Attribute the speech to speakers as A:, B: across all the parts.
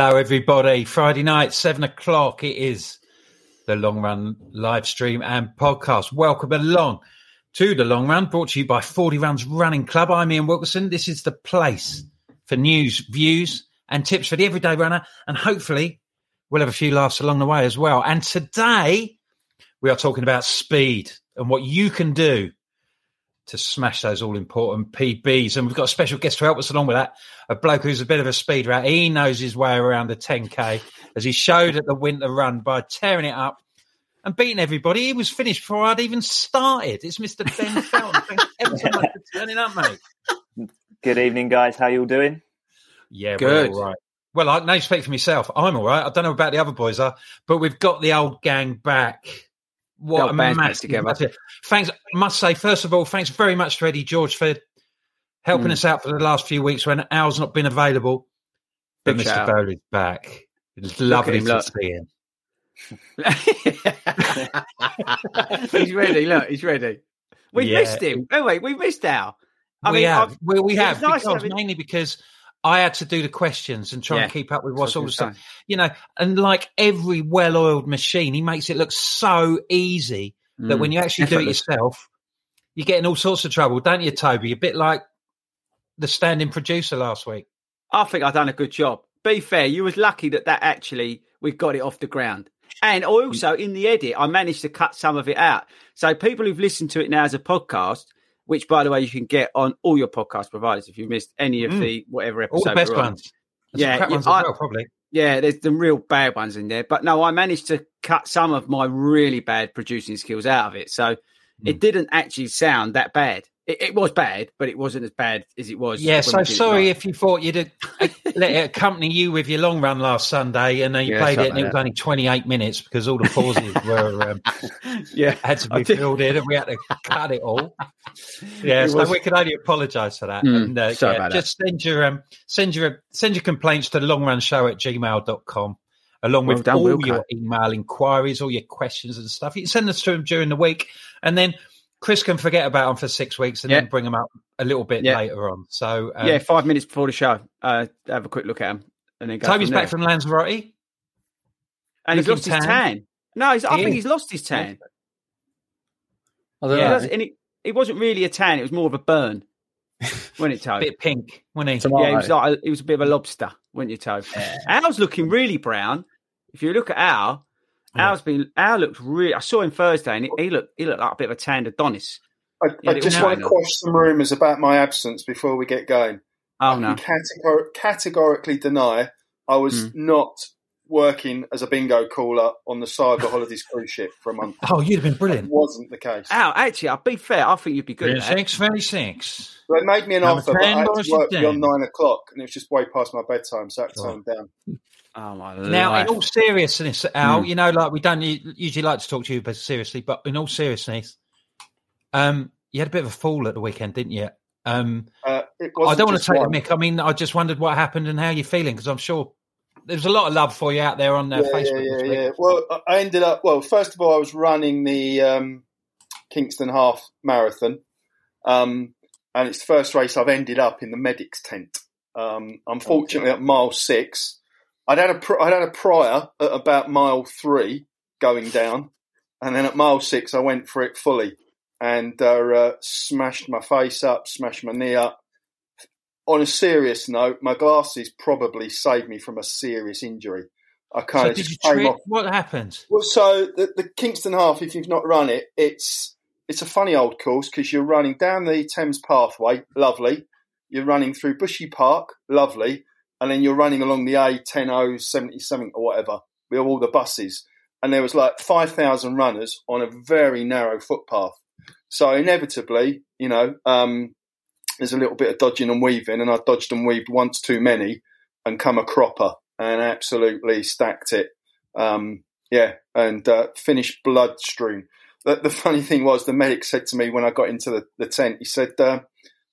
A: Hello, everybody. Friday night, seven o'clock. It is the long run live stream and podcast. Welcome along to the long run, brought to you by Fordy Runs Running Club. I'm Ian Wilkerson. This is the place for news, views, and tips for the everyday runner. And hopefully, we'll have a few laughs along the way as well. And today, we are talking about speed and what you can do to smash those all important PBs. And we've got a special guest to help us along with that. A bloke who's a bit of a speed rat. He knows his way around the 10K as he showed at the winter run by tearing it up and beating everybody. He was finished before I'd even started. It's Mr. Ben Felton. Thanks ever so much for turning up, mate.
B: Good evening, guys. How you all doing?
A: Yeah,
C: Good.
A: we're all right. Well, I no speak for myself. I'm all right. I don't know about the other boys are, but we've got the old gang back. What a massive,
C: together.
A: massive- Thanks. Must say, first of all, thanks very much to Eddie George for helping
C: Mm.
A: us out for the last few weeks when Al's not been available. But
C: Big
A: Mr. Bowley's back. It's lovely
C: him,
A: to
C: look.
A: see him.
C: he's ready. Look, he's ready. We
A: Yeah.
C: missed him. Oh wait, we missed Al. I
A: we
C: mean,
A: have. We, have
C: nice
A: because,
C: having-
A: mainly because I had to do the questions and try and keep up with what's
C: what
A: all the stuff. You know, and like every well-oiled machine, he makes it look so easy that
C: Mm.
A: when you actually do it yourself, you get in all sorts of trouble, don't you, Toby? A bit like the standing producer last week.
C: I think I've done a good job. Be fair, you was lucky that that actually we got it off the ground. And also in the edit, I managed to cut some of it out. So people who've listened to it now as a podcast, which by the way you can get on all your podcast providers if you missed any of
A: Mm.
C: the whatever episode.
A: All the best ones. And
C: Yeah,
A: ones
C: I-
A: well, probably.
C: Yeah, there's some real bad ones in there. But no, I managed to cut some of my really bad producing skills out of it. So
A: Hmm.
C: it didn't actually sound that bad. It, it was bad, but it wasn't as bad as it was.
A: Yeah, so
C: we did it
A: sorry if you thought you'd uh, let it accompany you with your long run last Sunday and then you
C: Yeah,
A: played it and it was only 28 minutes because all the pauses were um,
C: yeah,
A: had to be filled in and we had to cut it all. Yeah,
C: It
A: so
C: was-
A: we can only apologise for that.
C: Mm,
A: and uh,
C: sorry
A: yeah,
C: about that.
A: just send your um, send your send your complaints to longrunshow at gmail.com along
C: Well
A: with
C: done,
A: all
C: Wilco.
A: your email inquiries, all your questions and stuff. You can send us to them during the week and then Chris can forget about them for six weeks and
C: Yeah.
A: then bring them up a little bit
C: Yeah.
A: later on. So um,
C: yeah, five minutes before the show, uh, have a quick look at him, and then go.
A: Toby's
C: from
A: back
C: there.
A: from Lanzarote.
C: and he's
A: looking
C: lost his
A: tan.
C: tan. No, he's, I
A: He
C: think
A: is.
C: he's lost his tan.
D: I don't
A: Yeah.
D: know.
C: and it, it wasn't really a tan; it was more of a burn. When it Toby?
A: bit pink, wasn't he?
D: Tomato.
C: Yeah, he was like a, he was a bit of a lobster, weren't you, Toby? Al's looking really brown. If you look at Al,
A: Yeah.
C: Al's been Al looked really. I saw him Thursday, and he, he looked he looked like a bit of a tanned Adonis.
E: I, I just want to quash some rumours about my absence before we get going.
C: Oh
E: I
C: no.
E: can categor- categorically deny I was
C: Mm.
E: not working as a bingo caller on the Saga Holidays cruise ship for a month.
A: Oh, you'd have been
E: That
A: brilliant.
E: wasn't the case.
C: Al, actually, I'll be fair. I think you'd be good at that.
A: 26, 26.
E: They made me an
A: Number
E: offer, but I had to work
A: is
E: beyond nine o'clock, and it was just way past my bedtime, so I had to turn them down.
C: Oh my
A: Now,
C: life.
A: in all seriousness, Al,
C: Mm.
A: you know, like we don't usually like to talk to you, but seriously, but in all seriousness, um, you had a bit of a fall at the weekend, didn't you? Um,
E: Uh,
A: I don't want to take
E: one.
A: the mick. I mean, I just wondered what happened and how you're feeling because I'm sure there's a lot of love for you out there on uh,
E: yeah,
A: Facebook.
E: yeah, yeah, yeah. Well, I- I ended up. Well, first of all, I was running the um, Kingston Half Marathon, um, and it's the first race I've ended up in the medics tent. Um, unfortunately, at mile six, I'd had a pr- I'd had a prior at about mile three going down, and then at mile six, I went for it fully and uh, uh, smashed my face up, smashed my knee up. On a serious note, my glasses probably saved me from a serious injury. I kind
A: So
E: of
A: did you
E: came
A: trip?
E: off
A: What happened?
E: well, so the, the Kingston half, if you've not run it, it's it's a funny old course because you're running down the Thames Pathway, lovely. You're running through Bushy Park, lovely, and then you're running along the A ten O seventy something or whatever with all the buses. And there was like five thousand runners on a very narrow footpath. So inevitably, you know, um, there's a little bit of dodging and weaving, and I dodged and weaved once too many, and come a cropper and absolutely stacked it. Um, yeah, and uh, finished blood strewn. The, the funny thing was, the medic said to me when I got into the, the tent, he said, uh,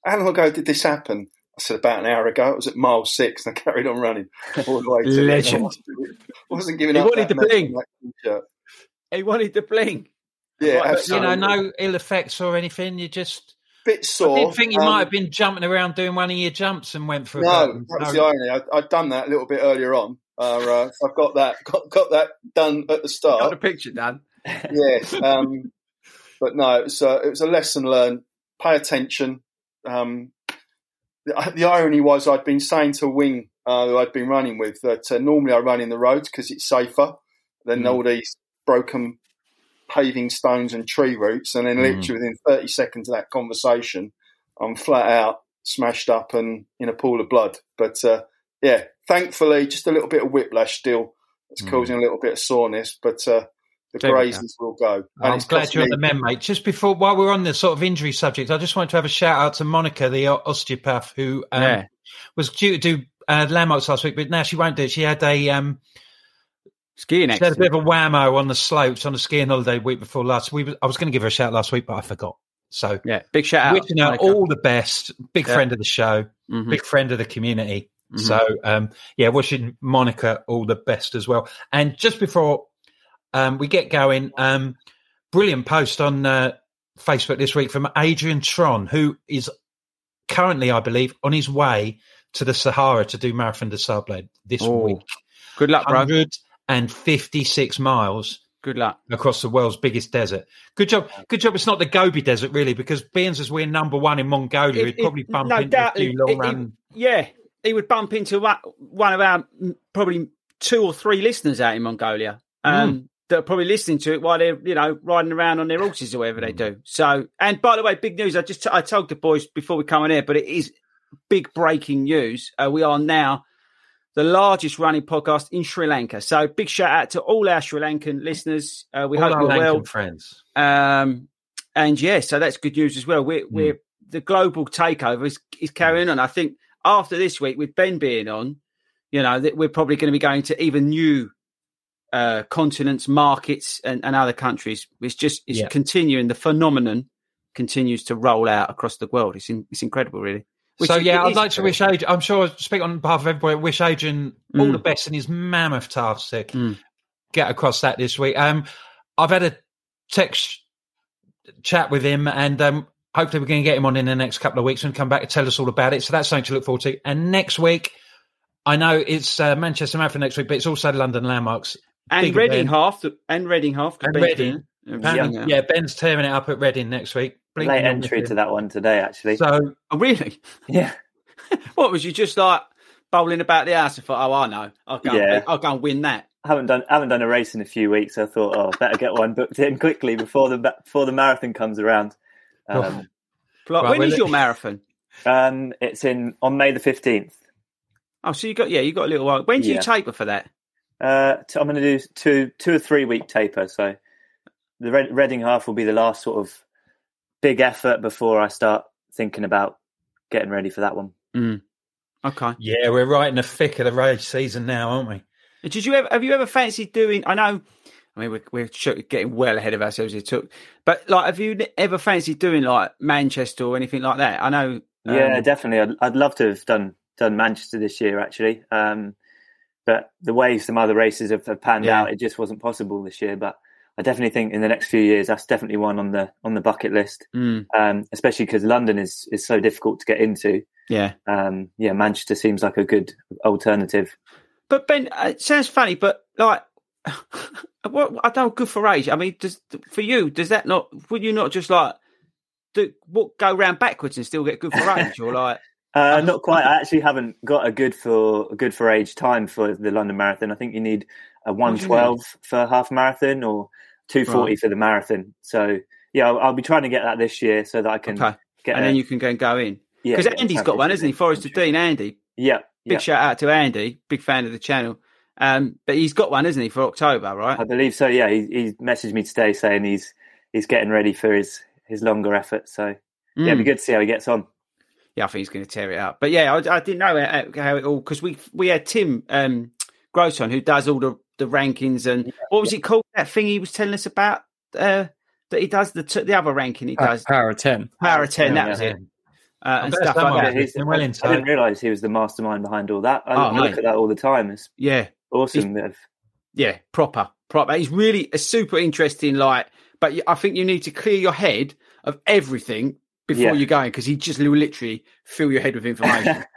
E: "How long ago did this happen?" I said, "About an hour ago." It was at mile six, and I carried on running all the way to the end. I
C: Legend.
E: wasn't- wasn't giving
C: He
E: up.
C: wanted
E: that
C: to
E: medal
C: bling. he wanted to bling.
E: Yeah,
A: But, you know, no ill effects or anything. You just.
E: bit sore.
A: I didn't think you
E: Um,
A: might have been jumping around doing one of your jumps and went for a
E: No, that was the irony. I, I'd done that a little bit earlier on. Uh, uh, I've got that got, got that done at the
C: start. Got
E: start.
C: picture done.
E: yes, um, but no, it was, uh, it was a lesson learned. Pay attention. Um, the, the irony was I'd been saying to Wing, uh, who I'd been running with, that uh, normally I run in the roads because it's safer than
A: Mm.
E: all these broken paving stones and tree roots. And then
A: Mm.
E: literally within 30 seconds of that conversation, I'm flat out, smashed up and in a pool of blood. But uh, yeah, thankfully, just a little bit of whiplash still. It's
A: Mm.
E: causing a little bit of soreness, but uh, the
C: There we go.
E: grazes will go. And
A: I'm glad you're on
E: me-
A: the men, mate. Just before, while we're on the sort of injury subject, I just wanted to have a shout out to Monica, the osteopath, who um,
C: Yeah.
A: was due to do uh, landmarks last week, but now she won't do it. She had a um,
C: Skiing
A: she had a bit of a whammo on the slopes on a skiing holiday week before last. We was- I was going to give her a shout last week, but I forgot. So
C: Yeah, big shout out.
A: wishing her
C: Monica.
A: all the best. Big
C: Yeah.
A: friend of the show,
C: Mhm.
A: big friend of the community.
C: Mhm.
A: So um, yeah, wishing Monica all the best as well. And just before um, we get going, um, brilliant post on uh, Facebook this week from Adrian Tron, who is currently, I believe, on his way to the Sahara to do Marathon des Sables this
C: Oh,
A: week.
C: Good luck, bro.
A: 156 miles
C: Good luck.
A: across the world's biggest desert. Good job. Good job. It's not the Gobi Desert, really, because being as we're number one in Mongolia,
C: It-
A: he'd probably bump
C: no
A: into
C: doubt,
A: a few long
C: it-
A: run.
C: Yeah, he would bump into one, of our mm, probably two or three listeners out in Mongolia um, that are probably listening to it while they're you know riding around on their horses or whatever they do. So, and by the way, big news! I just I told the boys before we come on here, but it is big breaking news. Uh, we are now the largest running podcast in Sri Lanka. So, big shout out to all our Sri Lankan listeners. Uh, we
A: All
C: hope you're
A: Lankan
C: well.
A: friends.
C: Um, and yeah, so that's good news as well. We're, we're the global takeover is, is carrying on. I think after this week, with Ben being on, you know, that we're probably going to be going to even new uh, continents, markets, and, and other countries. It's just it's
A: Yeah.
C: continuing. The phenomenon continues to roll out across the world. It's in, it's incredible, really. Which
A: so yeah, I'd like to wish Adrian. I'm sure I speak on behalf of everybody. Wish Adrian all
C: Mm.
A: the best in his mammoth task to
C: Mm.
A: get across that this week. Um, I've had a text chat with him, and um, hopefully we're going to get him on in the next couple of weeks and come back and tell us all about it. So that's something to look forward to. And next week, I know it's uh, Manchester Marathon next week, but it's also London Landmarks.
C: And Reading half and Reading half.
A: And Reading.
C: doing Yeah.
A: yeah, Ben's tearing it up at Reading next week. Blinking
B: Late entry to that one today, actually.
A: So
C: Oh, really?
B: yeah.
C: What was you just like bowling about the house? I thought, oh, I know. I'll go.
B: Yeah.
C: I'll go and win that.
B: I haven't done haven't done a race in a few weeks. I thought, oh, better get one booked in quickly before the before the marathon comes around. Um,
A: Right,
C: when
A: well,
C: is
A: it-
C: your marathon?
B: um, it's in on May the fifteenth.
C: Oh, so you got yeah, you got a little while. When do you taper for that?
B: Uh, t- I'm going to do two two or three week taper. So the Red- Reading half will be the last sort of big effort before I start thinking about getting ready for that one.
C: Mm. Okay.
A: Yeah, we're right in the thick of the race season now, aren't we?
C: Did you ever have you ever fancied doing? I know. I mean, we're, we're getting well ahead of ourselves here, too. But like, have you ever fancied doing like Manchester or anything like that? I know. um,
B: yeah, definitely. I'd, I'd love to have done done Manchester this year actually, um, but the way some other races have, have panned
C: Yeah.
B: out, it just wasn't possible this year. But I definitely think in the next few years, that's definitely one on the on the bucket list.
C: mm,
B: Um, especially because London is is so difficult to get into.
C: yeah.
B: Um, yeah, Manchester seems like a good alternative.
C: But Ben, uh, it sounds funny, but like, what I don't good for age. I mean, does for you does that not? Would you not just like do what go round backwards and still get good for age, or like?
B: Uh, not quite. I actually haven't got a good for a good for age time for the London Marathon. I think you need a one twelve for half marathon or two forty
C: Right.
B: for the marathon. So yeah, I'll, I'll be trying to get that this year so that I can
C: Okay,
B: get.
C: and
B: a-
C: then you can go and go in
B: yeah,
C: because Andy's got one, hasn't he? Forrester. Dean, Andy.
B: Yeah,
C: Big
B: yeah.
C: shout out to Andy, big fan of the channel. Um, but he's got one, isn't he, for October, right?
B: I believe so. Yeah, he, he messaged me today saying he's he's getting ready for his his longer effort. So yeah, it'd be
C: Mm.
B: good to see how he gets on.
C: Yeah, I think he's going to tear it up. But yeah, I, I didn't know how, how it all because we we had Tim um, Grose on who does all the, the rankings and what was it called that thing he was telling us about uh, that he does the t- the other ranking he
D: Pa-
C: does
D: Power of 10.
C: Power of ten that
B: Yeah.
C: was it uh,
A: I
C: and stuff like that.
B: He's,
A: well inside.
B: I didn't realise he was the mastermind behind all that. I,
C: Oh,
B: look
C: mate.
B: at that all the time. It's
C: Yeah,
B: awesome. Of-
C: yeah, proper proper. He's really a super interesting. Like, but I think you need to clear your head of everything before
B: Yeah.
C: you're going because he just will literally fill your head with information.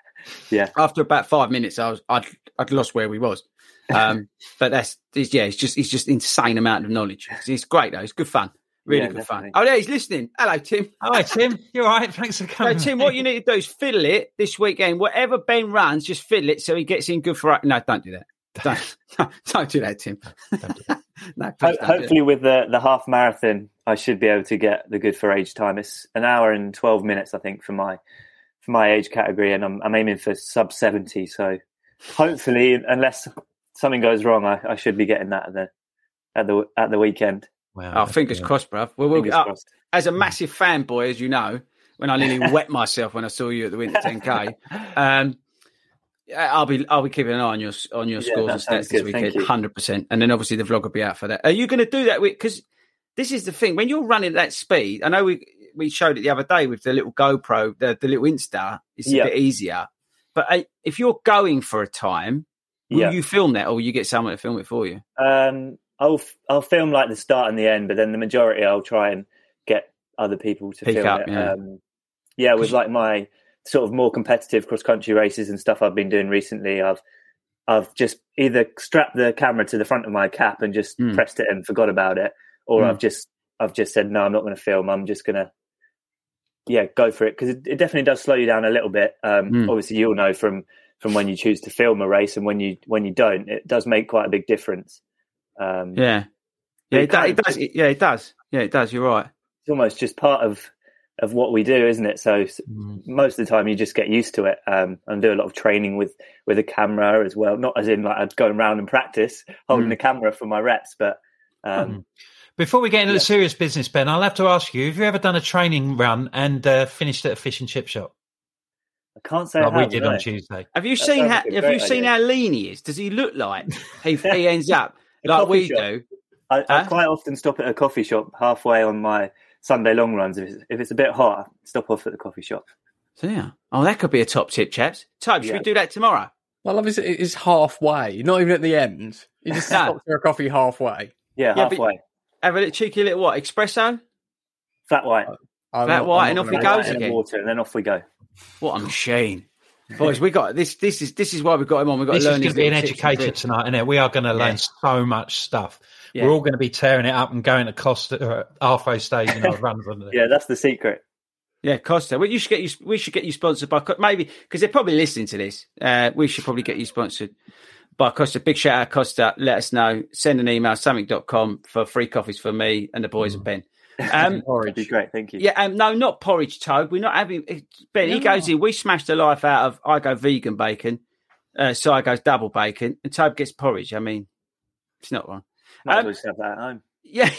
B: Yeah.
C: After about five minutes, I was I'd I'd lost where we was. Um, but that's it's, yeah, it's just it's just insane amount of knowledge. It's, it's great though. It's good fun. Really
B: Yeah,
C: good
B: definitely.
C: fun. Oh yeah, he's listening. Hello, Tim.
A: Hi, Tim. You're all right? Thanks for
C: So
A: coming.
C: Tim, what you need to do is fiddle it this weekend. Whatever Ben runs, just fiddle it so he gets in good for. No, don't do that. Don't don't do that, Tim. no,
B: Ho-
C: don't do that.
B: hopefully, with the the half marathon, I should be able to get the good for age time. It's an hour and twelve minutes, I think, for my for my age category, and I'm I'm aiming for sub seventy. So hopefully, unless something goes wrong, I, I should be getting that at the at the at the weekend.
A: Wow,
C: Oh, fingers crossed, bruv. Well, we'll
B: Fingers
C: uh,
B: crossed.
C: as a massive fanboy, as you know, when I nearly wet myself when I saw you at the Winter 10K. Um, I'll be I'll be keeping an eye on your on your
B: Yeah,
C: scores and stats this weekend, hundred percent. And then obviously the vlog will be out for that. Are you going to do that? Because this is the thing when you're running at that speed. I know we we showed it the other day with the little GoPro, the the little Insta. It's
B: Yeah.
C: a bit easier. But uh, if you're going for a time, will
B: Yeah.
C: you film that, or will you get someone to film it for you?
B: Um, I'll I'll film like the start and the end, but then the majority I'll try and get other people to
C: Pick
B: film
C: up,
B: it.
C: yeah.
B: Um, yeah, with like my sort of more competitive cross country races and stuff I've been doing recently, I've I've just either strapped the camera to the front of my cap and just
C: Mm.
B: pressed it and forgot about it, or
C: Mm.
B: I've just I've just said no, I'm not going to film. I'm just going to yeah go for it because it, it definitely does slow you down a little bit. Um,
C: Mm.
B: Obviously, you'll know from from when you choose to film a race and when you when you don't, it does make quite a big difference. Um,
C: Yeah, yeah,
B: It
C: it, it does. Yeah, it does. Yeah, it does. You're right.
B: it's almost just part of of what we do, isn't it? So
A: Mm.
B: most of the time, you just get used to it um, and do a lot of training with with a camera as well. Not as in like I'd go around and practice holding
C: Mm.
B: the camera for my reps, but um,
A: Before we get into
B: Yeah.
A: the serious business, Ben, I'll have to ask you: Have you ever done a training run and uh, finished at a fish and chip shop
B: I can't say
A: like
B: I
A: we did
B: no.
A: on Tuesday?
C: Have you
B: That
C: seen how?
B: like
C: Have you
B: great
C: seen how lean he is? Does he look like he, he ends up
B: A
C: like
B: coffee
C: we
B: shop.
C: do?
B: I, I quite often stop at a coffee shop halfway on my Sunday long runs. If it's, if it's a bit hot, I stop off at the coffee shop.
C: So yeah. Oh, that could be a top tip, chaps. Type, should we do that tomorrow?
D: I love it. It's halfway, not even at the end. You just
C: No.
D: stop for a coffee halfway.
B: Yeah,
C: Yeah, but-
B: halfway.
C: Have a little cheeky little what espresso?
B: Flat white.
D: I'm
C: Flat
D: not-
C: white and off he
D: gonna
C: goes
B: white and
C: again.
B: water, and then off we go.
C: What a machine, boys! We got this. This is this is why we got him on. We got
A: This
C: to
A: is
C: learn
A: going to be an
C: little tips and
A: educator tonight, isn't it? We are going to learn
C: Yeah.
A: so much stuff.
C: Yeah.
A: We're all going to be tearing it up and going to Costa uh, halfway stage in our runs. aren't?
B: Yeah, that's the secret.
C: Yeah, Costa. Well, you should get you. We should get you sponsored by maybe because they're probably listening to this. Uh, we should probably get you sponsored by Costa. Big shout out Costa. Let us know. Send an email something.com for free coffees for me and the boys and Ben. Um,
B: That'd be great. Thank you.
C: yeah, um, no, not porridge, Toad. We're not having. Ben, he goes in. We smash the life out of. I go vegan bacon. Uh, so I goes double bacon, and Toad gets porridge. I mean, it's not wrong.
B: Might as
C: Um,
B: well have that at home.
C: Yeah.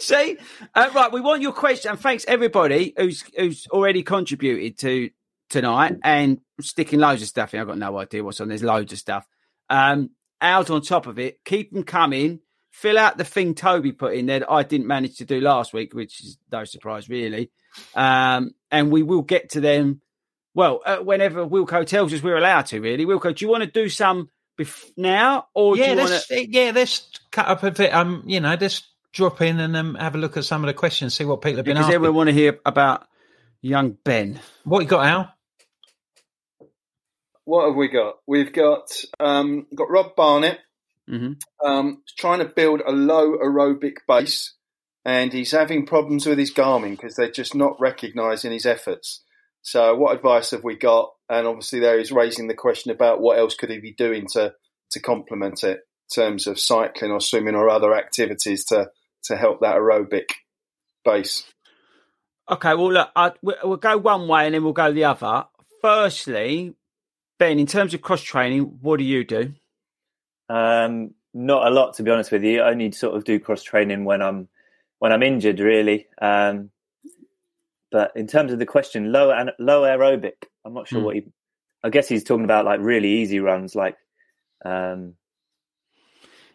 C: See, uh, right. We want your question, and thanks everybody who's who's already contributed to tonight and sticking loads of stuff in. I've got no idea what's on. There's loads of stuff. Um, Al's on top of it. Keep them coming. Fill out the thing Toby put in there that I didn't manage to do last week, which is no surprise really. Um, and we will get to them. Well, uh, whenever Wilco tells us we're allowed to. Really, Wilco, do you want to do some bef- now, or
A: yeah,
C: do you want
A: let's
C: to?
A: yeah, let's cut up a bit. Um, you know, just drop in and um, have a look at some of the questions, see what people have been
C: Because
A: asking.
C: everyone want to hear about young Ben.
A: What you got, Al?
E: What have we got? We've got um, got Rob Barnett
C: hmm
E: um, trying to build a low aerobic base, and he's having problems with his Garmin because they're just not recognising his efforts. So, what advice have we got? And obviously, there is raising the question about what else could he be doing to to complement it in terms of cycling or swimming or other activities to to help that aerobic base.
C: Okay, well, look, I, we'll go one way and then we'll go the other. Firstly, Ben, in terms of cross training, what do you do?
B: Um, not a lot, to be honest with you. I only sort of do cross training when I'm when I'm injured, really. Um, but in terms of the question, low and low aerobic, I'm not sure
C: Hmm.
B: what he. I guess he's talking about like really easy runs, like um,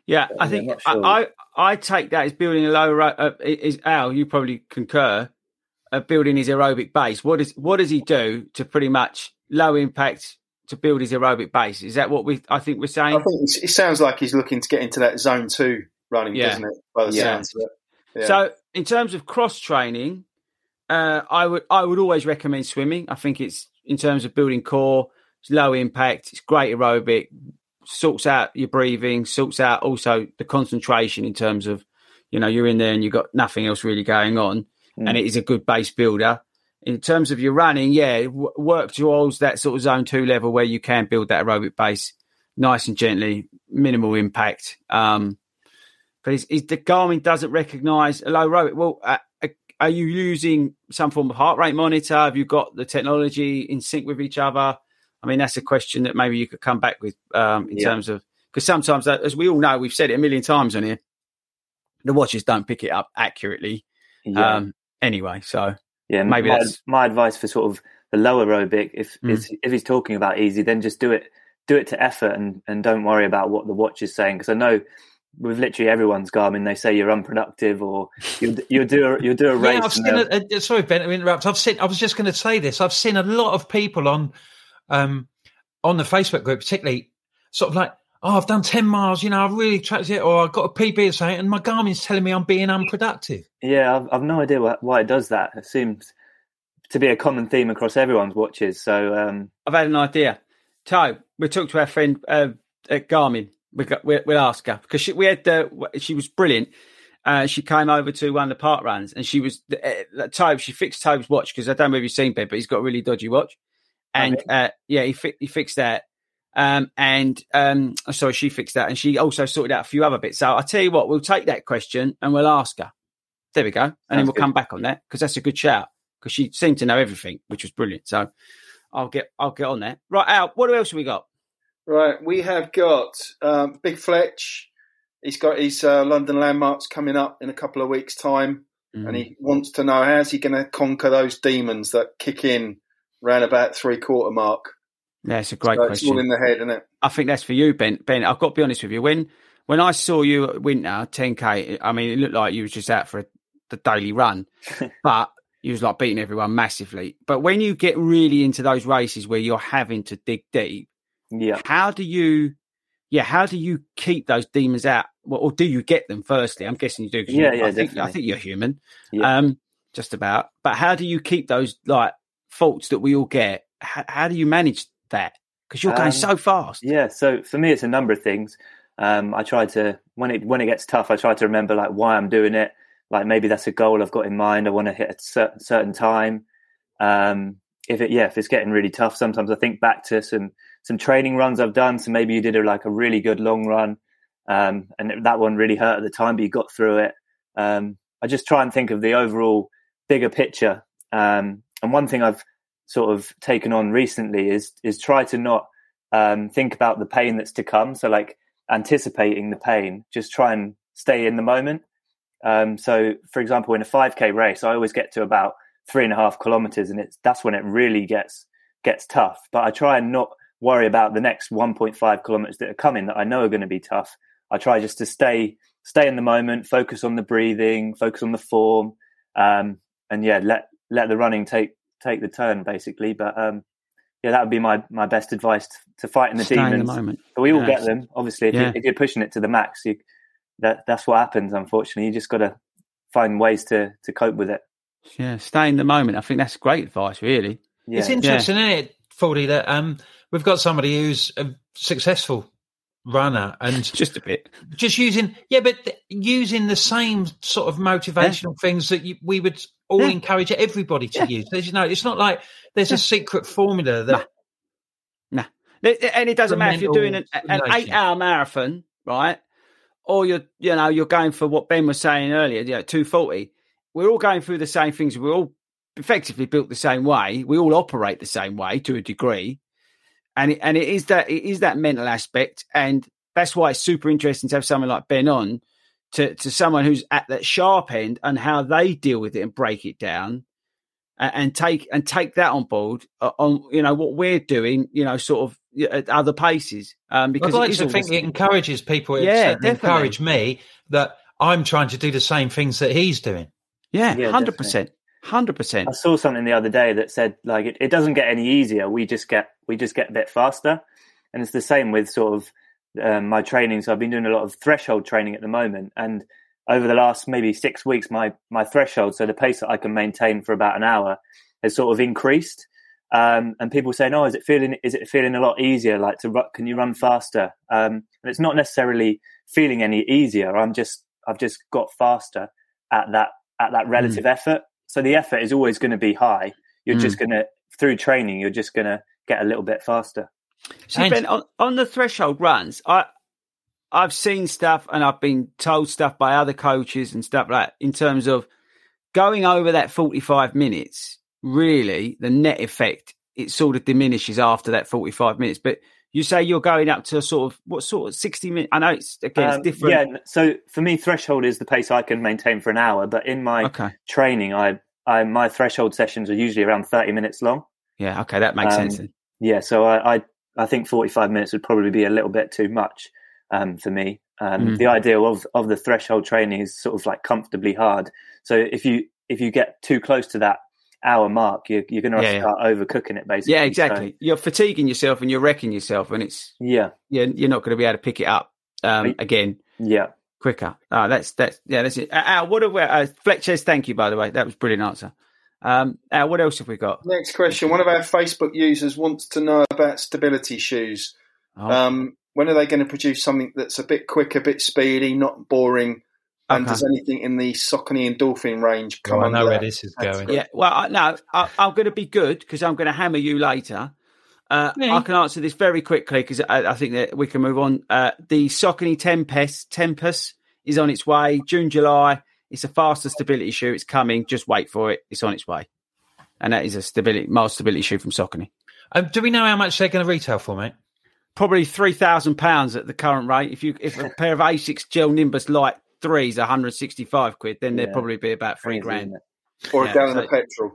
C: Yeah, I think
B: sure.
C: I, I I take that as building a low. Uh, is Al? You probably concur. Uh, building his aerobic base. What does what does he do to pretty much low impact to build his aerobic base? Is that what we? I think we're saying.
E: I think it sounds like he's looking to get into that zone two running,
C: Yeah.
E: doesn't it? By the
B: Yeah.
E: sounds of it. Yeah.
C: So, in terms of cross training, uh, I would I would always recommend swimming. I think it's in terms of building core, it's low impact, it's great aerobic, sorts out your breathing, sorts out also the concentration in terms of you know you're in there and you've got nothing else really going on, and it is a good base builder. In terms of your running, yeah, w- work towards that sort of zone two level where you can build that aerobic base nice and gently, minimal impact. Um, but is, is the Garmin doesn't recognise a low aerobic. Well, uh, uh, are you using some form of heart rate monitor? Have you got the technology in sync with each other? I mean, that's a question that maybe you could come back with um, in
B: Yeah.
C: terms of because sometimes, uh, as we all know, we've said it a million times on here, the watches don't pick it up accurately.
B: yeah,
C: Um, anyway, so
B: yeah.
C: maybe
B: my,
C: that's-
B: my advice for sort of the low aerobic. If
C: Mm.
B: is, if he's talking about easy, then just do it do it to effort and and don't worry about what the watch is saying because I know. With literally everyone's Garmin, they say you're unproductive, or you'll, you'll do a, you'll do a race.
A: Yeah, I've seen. A, a, sorry, Ben, to interrupt. I've seen. I was just going to say this. I've seen a lot of people on, um, on the Facebook group, particularly, sort of like, "Oh, I've done ten miles. You know, I've really tracked it, or I've got a PB or something, and my Garmin's telling me I'm being unproductive."
B: Yeah, I've, I've no idea why, why it does that. It seems to be a common theme across everyone's watches. So, um,
C: I've had an idea. Toe, we talked to our friend uh, at Garmin. We got, we, we'll ask her because she, we had uh, she was brilliant. Uh, she came over to one of the park runs and she was uh, Tobe. She fixed Tobe's watch because I don't know if you've seen Ben, but he's got a really dodgy watch. And uh, yeah, he fi- he fixed that. Um, and um, sorry, she fixed that, and she also sorted out a few other bits. So I tell you what, we'll take that question and we'll ask her. There we go, and then we'll
B: good.
C: come back on that because that's a good shout because she seemed to know everything, which was brilliant. So I'll get I'll get on that. Right, Al, what else have we got?
E: Right, we have got um, Big Fletch. He's got his uh, London landmarks coming up in a couple of weeks' time,
C: Mm.
E: and he wants to know how's he going to conquer those demons that kick in round about three quarter mark.
C: Yeah, it's a great
E: So it's all
C: question.
E: in the head, isn't it?
C: I think that's for you, Ben. Ben, I've got to be honest with you. When when I saw you at Winter 10k, I mean, it looked like you was just out for a, the daily run, but you was like beating everyone massively. But when you get really into those races where you're having to dig deep,
B: yeah,
C: how do you, yeah, how do you keep those demons out? Well, or do you get them? Firstly, I'm guessing you do.
B: Yeah,
C: you,
B: yeah,
C: I think, I think you're human.
B: Yeah.
C: Um, just about. But how do you keep those like faults that we all get? How, how do you manage that? Because you're going
B: Um,
C: so fast.
B: yeah. So for me, it's a number of things. Um, I try to when it when it gets tough, I try to remember like why I'm doing it. Like maybe that's a goal I've got in mind. I want to hit a certain certain time. Um, if it yeah, if it's getting really tough, sometimes I think back to some some training runs I've done. So maybe you did a, like a really good long run, um, and that one really hurt at the time, but you got through it. Um, I just try and think of the overall bigger picture. Um, and one thing I've sort of taken on recently is is try to not um, think about the pain that's to come. So like anticipating the pain, just try and stay in the moment. Um, so, for example, in a 5k race, I always get to about three and a half kilometers, and it's that's when it really gets gets tough. But I try and not worry about the next 1.5 kilometers that are coming that I know are going to be tough. I try just to stay stay in the moment, focus on the breathing, focus on the form, um, and yeah, let let the running take take the turn basically. But um, yeah, that would be my my best advice to, to fighting the
C: Stay
B: demons.
C: in the moment.
B: But we all
C: Yes.
B: get them, obviously. If,
C: Yeah.
B: you, if you're pushing it to the max, you, that that's what happens. Unfortunately, you just got to find ways to to cope with it.
C: Yeah, stay in the moment. I think that's great advice, really.
B: Yeah,
A: It's interesting, isn't it, Fordy, that um, we've got somebody who's a successful runner and
C: Just a bit.
A: just using, yeah, but th- using the same sort of motivational things that you, we would all
C: Yeah.
A: encourage everybody to
C: Yeah.
A: use. There's, you know, it's not like there's a secret formula that
C: Nah. And it doesn't matter if you're doing an, an eight hour marathon, right? Or you're, you know, you're going for what Ben was saying earlier, you know, 240. We're all going through the same things. We're all effectively built the same way. We all operate the same way to a degree. And it, and it is that, it is that mental aspect. And that's why it's super interesting to have someone like Ben on to, to someone who's at that sharp end and how they deal with it and break it down and, and take and take that on board uh, on you know what we're doing you know sort of at other paces um because
A: I'd like to think it encourages people. It
C: Yeah, definitely.
A: encourage me that I'm trying to do the same things that he's doing.
C: yeah
B: Yeah,
C: 100% 100%
B: I saw something the other day that said like it, it doesn't get any easier. We just get we just get a bit faster, and it's the same with sort of um, my training. So I've been doing a lot of threshold training at the moment, and over the last maybe six weeks, my my threshold, so the pace that I can maintain for about an hour, has sort of increased. Um, and people saying, "Oh, is it feeling is it feeling a lot easier? Like to ru- can you run faster?" Um, and it's not necessarily feeling any easier. I'm just I've just got faster at that at that relative effort. So the effort is always going to be high. You're
C: Mm.
B: just going to through training, you're just going to get a little bit faster.
C: See,
A: And-
C: Ben, on, on the threshold runs, I I've seen stuff and I've been told stuff by other coaches and stuff like that in terms of going over that 45 minutes, really the net effect, it sort of diminishes after that 45 minutes. But you say you're going up to a sort of what sort of 60 minutes? I know it's again,
B: Um,
C: it's different.
B: Yeah. So for me, threshold is the pace I can maintain for an hour. But in my
C: Okay.
B: training, I, I my threshold sessions are usually around thirty minutes long.
C: Yeah. Okay. That makes
B: Um,
C: sense. Then.
B: Yeah. So I, I I think forty five minutes would probably be a little bit too much um, for me. Um,
C: Mm.
B: The ideal of of the threshold training is sort of like comfortably hard. So if you if you get too close to that hour mark, you're, you're going to
C: Yeah, yeah.
B: start overcooking it. Basically.
C: Yeah,
B: So,
C: exactly. you're fatiguing yourself and you're wrecking yourself, and it's
B: yeah.
C: you're, you're not going to be able to pick it up um, again.
B: Yeah.
C: quicker. Oh, that's that's yeah, that's it. Uh, Al, what we? Uh, Fletch says thank you. By the way, that was a brilliant answer. Um, Al, what else have we got?
E: Next question. One of our Facebook users wants to know about stability shoes.
C: Oh,
E: Um, when are they going to produce something that's a bit quick, a bit speedy, not boring? And
C: Okay.
E: does anything in the Saucony and Dolphin range come
A: Oh, I know where this is
E: category?
A: going.
C: yeah. Well, I, no, I, I'm going to be good because I'm going to hammer you later. Uh,
A: Yeah.
C: I can answer this very quickly because I, I think that we can move on. Uh, the Saucony Tempus Tempus is on its way. June, July. It's a faster stability shoe. It's coming. Just wait for it. It's on its way. And that is a stability mild stability shoe from Saucony.
A: Um, do we know how much they're going to retail for, mate?
C: probably three thousand pounds at the current rate. If you if a pair of Asics Gel Nimbus Lite threes, one hundred sixty five quid, then they'd probably be about three
B: Crazy,
C: grand.
E: Or
C: Yeah,
E: a gallon
C: so-
E: of petrol?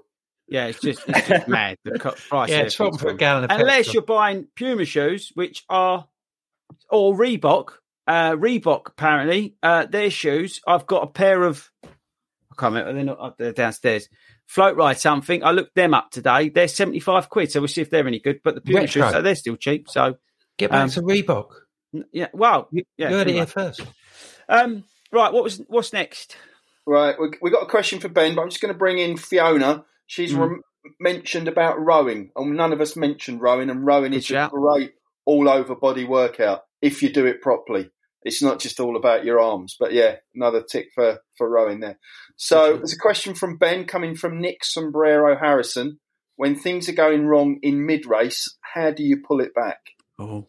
C: Yeah, it's just it's just mad the co- price.
A: Yeah,
C: of
A: it's something
C: everything's
A: for a gallon of
C: Unless
A: petrol.
C: you're buying Puma shoes, which are or Reebok. Uh, Reebok apparently uh, their shoes. I've got a pair of. I can't remember. They're not up there downstairs. Floatride something. I looked them up today. They're seventy five quid. So we'll see if they're any good. But the Puma
A: Retro.
C: shoes, so they're still cheap. So
A: Get back
C: Um,
A: to Reebok.
C: yeah, well,
A: You,
C: yeah,
A: you heard it here first.
C: Um, right. What was what's next?
E: Right, we, we got a question for Ben, but I'm just going to bring in Fiona. She's
C: Hmm.
E: rem- mentioned about rowing, and none of us mentioned rowing, and rowing
C: Good
E: is a great all over body workout if you do it properly. It's not just all about your arms, but yeah, another tick for, for rowing there. So there's a question from Ben coming from Nick Sombrero Harrison. When things are going wrong in mid race, how do you pull it back?
C: Oh,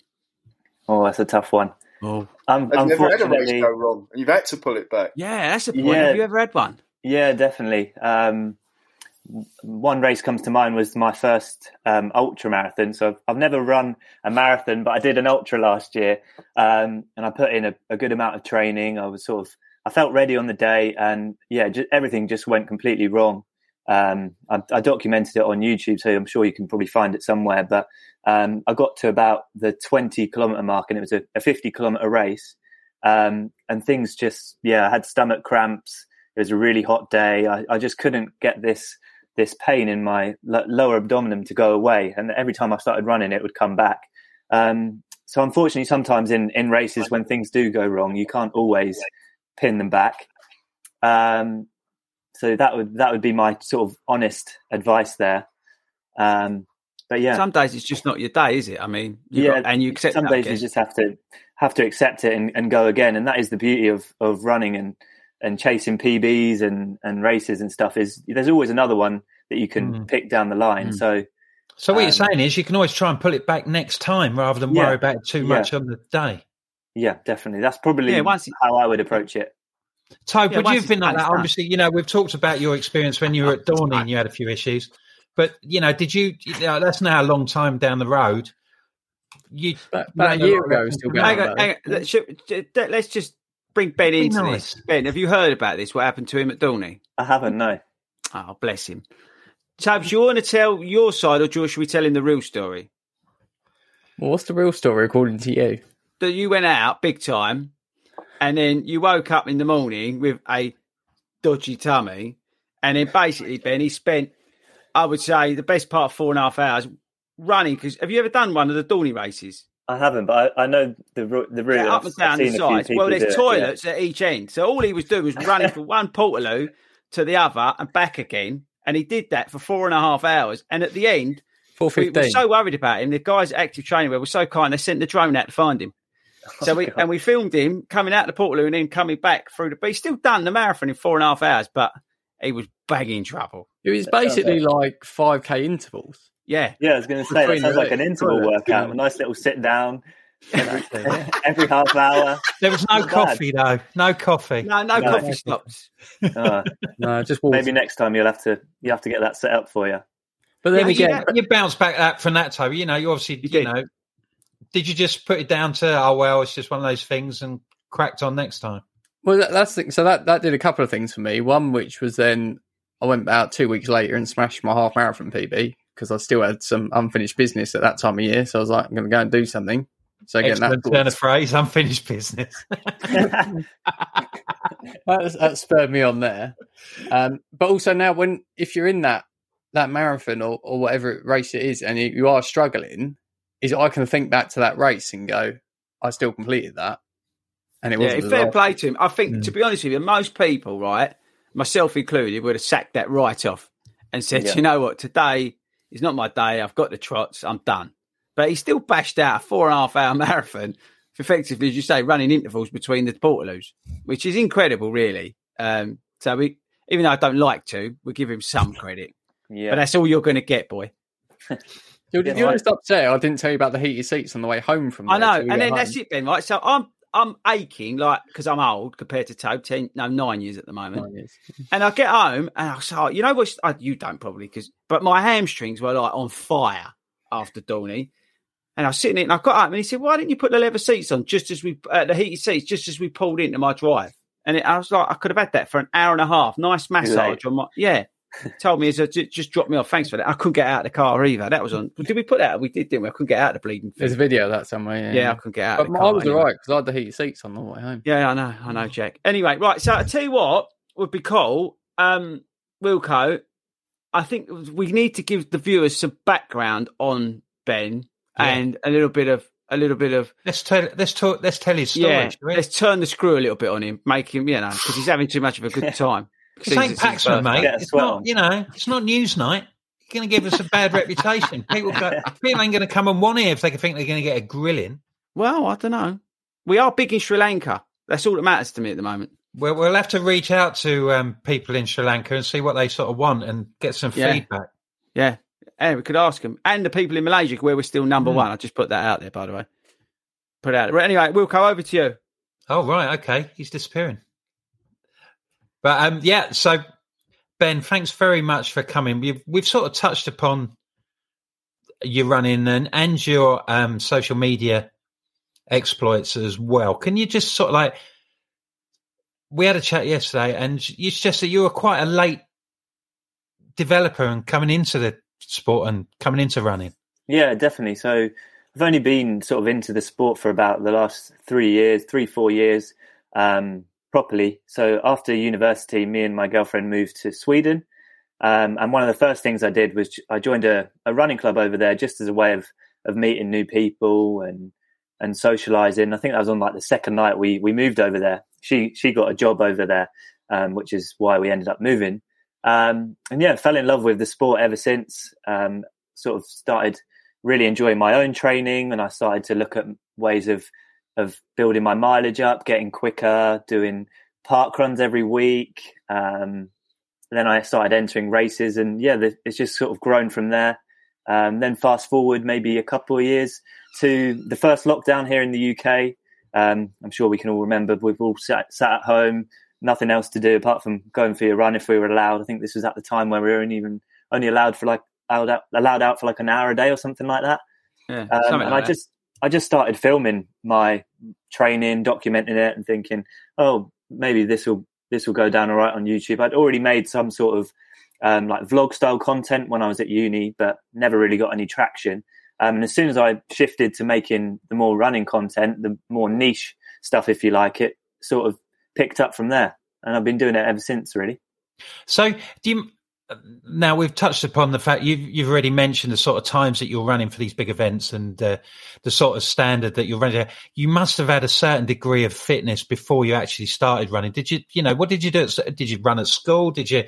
B: Oh, that's a tough one.
C: oh,
B: Um,
E: Have you ever had a race
B: unfortunately,
E: go wrong and you've had to pull it back?
C: yeah, that's a point.
B: Yeah.
C: Have you ever had one?
B: Yeah, definitely. Um, one race comes to mind was my first um, ultra marathon. So I've, I've, never run a marathon, but I did an ultra last year, um, and I put in a, a, good amount of training. I was sort of I felt ready on the day, and yeah, just, everything just went completely wrong. Um, I, I, documented it on YouTube, so I'm sure you can probably find it somewhere. But um, I got to about the 20 kilometer mark, and it was a, a 50 kilometer race, um, and things just yeah, I had stomach cramps. It was a really hot day. I, I just couldn't get this this pain in my lower abdomen to go away, and every time I started running, it would come back. Um, so unfortunately, sometimes in in races when things do go wrong, you can't always pin them back. Um, so that would that would be my sort of honest advice there. Um, but yeah,
C: some days it's just not your day, is it? I mean,
B: yeah,
C: got, and you accept.
B: Some days you just have to have to accept it and, and go again, and that is the beauty of of running and and chasing PBs and and races and stuff. Is there's always another one that you can mm. pick down the line. Mm. So.
A: So what um, you're saying is you can always try and pull it back next time rather than yeah, worry about it too much yeah. on the day.
B: Yeah, definitely. That's probably yeah, once how I would approach it.
A: Tobe, yeah, would you have been like that? Obviously, you know, we've talked about your experience when you were at Dorney and you had a few issues. But, you know, did you, you know, that's now a long time down the road.
D: You, about a year ago, still
C: hang on, hang on. Let's just bring Ben into nice. this. Ben, have you heard about this? What happened to him at Dorney?
B: I haven't, no.
C: Oh, bless him. Tobe, do you want to tell your side or should we tell him the real story?
D: Well, what's the real story according to you?
C: that you went out big time and then you woke up in the morning with a dodgy tummy. And then basically, Ben, he spent, I would say, the best part of four and a half hours running. Because have you ever done one of the Dorney races?
B: I haven't, but I, I know the the route
C: yeah, up and down the sides. Well, there's toilets yeah. at each end, so all he was doing was running from one portaloo to the other and back again, and he did that for four and a half hours. And at the end, we were so worried about him. The guys at Active Training were so kind; they sent the drone out to find him. Oh, so oh, we God. and we filmed him coming out the Portaloo and then coming back through the. But he's still done the marathon in four and a half hours, but he was bagging trouble.
D: It was basically like five k intervals.
C: Yeah,
B: yeah. I was going to say that sounds like an interval workout. A nice little sit down. Every, every half hour.
A: There was no coffee though. No coffee.
C: No, no, no. coffee stops.
D: Uh, no, just water.
B: maybe next time you'll have to you have to get that set up for you.
A: But then yeah, again, you, you bounce back that from that time. You know, you obviously you, you know did you just put it down to oh well, it's just one of those things and cracked on next time?
D: Well, that, that's the, so that that did a couple of things for me. One, which was then I went out two weeks later and smashed my half marathon PB because I still had some unfinished business at that time of year. So I was like, I'm going to go and do something. So again,
A: that turn of phrase, unfinished business.
D: that, that, spurred me on there. Um, but also now, when if you're in that that marathon or, or whatever race it is, and you, you are struggling, is I can think back to that race and go, I still completed that. And it
C: was yeah, fair play to him. I think, mm. to be honest with you, most people, right, myself included, would have sacked that right off and said, yeah. you know what, today is not my day. I've got the trots. I'm done. But he still bashed out a four and a half hour marathon, effectively, as you say, running intervals between the portaloos, which is incredible, really. Um, so we, even though I don't like to, we give him some credit. yeah. But that's all you're going to get, boy.
D: You're, yeah, you're just upset. I didn't tell you about the heated seats on the way home from.
C: There, I know, and then home. that's it, Ben. Right, so I'm I'm aching like because I'm old compared to Tobe, ten no nine years at the moment. And I get home and I say, you know what? I, you don't probably because, but my hamstrings were like on fire after Dorney. And I was sitting there and I got up and he said, "Why didn't you put the leather seats on just as we uh, the heated seats just as we pulled into my drive?" And it, I was like, I could have had that for an hour and a half. Nice massage on my yeah told me, just drop me off. Thanks for that. I couldn't get out of the car either. That was on. Did we put that? We did, didn't we? I couldn't get out of the bleeding. Thing.
D: There's a video of that somewhere. Yeah,
C: yeah I couldn't get out. But I
D: was anyway. all right because I had the heated seats on the way home.
C: Yeah, I know. I know, Jack. Anyway, right. So I tell you what would be cool. Um, Wilco, I think we need to give the viewers some background on Ben yeah. and a little bit of a little bit of
A: let's tell let's talk let's tell his story.
C: Yeah, let's turn the screw a little bit on him, make him you know because he's having too much of a good time.
A: St. Paxman, mate. It's not, you know, it's not Newsnight. You're going to give us a bad reputation. People, go, people ain't going to come and want it if they think they're going to get a grilling.
C: Well, I don't know. We are big in Sri Lanka. That's all that matters to me at the moment.
A: Well, we'll have to reach out to um, people in Sri Lanka and see what they sort of want and get some yeah. feedback.
C: Yeah. And we could ask them. And the people in Malaysia, where we're still number mm. one. I just put that out there, by the way. Put it out there. Anyway, we'll go over to you.
A: Oh, right. Okay. He's disappearing. But um, yeah, so Ben, thanks very much for coming. We've we've sort of touched upon your running and and your um, social media exploits as well. Can you just sort of like we had a chat yesterday, and you that you were quite a late developer and coming into the sport and coming into running.
B: Yeah, definitely. So I've only been sort of into the sport for about the last three years, three four years um, properly. So after university, me and my girlfriend moved to Sweden. Um, and one of the first things I did was I joined a, a running club over there just as a way of of meeting new people and and socializing. I think that was on like the second night we we moved over there. She she got a job over there, um, which is why we ended up moving. Um, and yeah, fell in love with the sport ever since. Um, sort of started really enjoying my own training, and I started to look at ways of of building my mileage up, getting quicker, doing park runs every week. Um, then I started entering races, and yeah, it's just sort of grown from there. Um, then fast forward maybe a couple of years to the first lockdown here in the UK. Um, I'm sure we can all remember we've all sat, sat, at home, nothing else to do apart from going for your run if we were allowed. I think this was at the time where we were only even only allowed for like allowed out, allowed out for like an hour a day or something like that.
C: Yeah,
B: um,
C: and
B: like I that. just I just started filming my training, documenting it, and thinking, oh, maybe this will this will go down all right on YouTube. I'd already made some sort of um, like vlog style content when I was at uni, but never really got any traction. Um, and as soon as I shifted to making the more running content, the more niche stuff, if you like, it sort of picked up from there. And I've been doing it ever since, really.
A: So, do you now we've touched upon the fact you've you've already mentioned the sort of times that you're running for these big events and uh, the sort of standard that you're running. You must have had a certain degree of fitness before you actually started running. Did you? You know, what did you do? Did you run at school? Did you?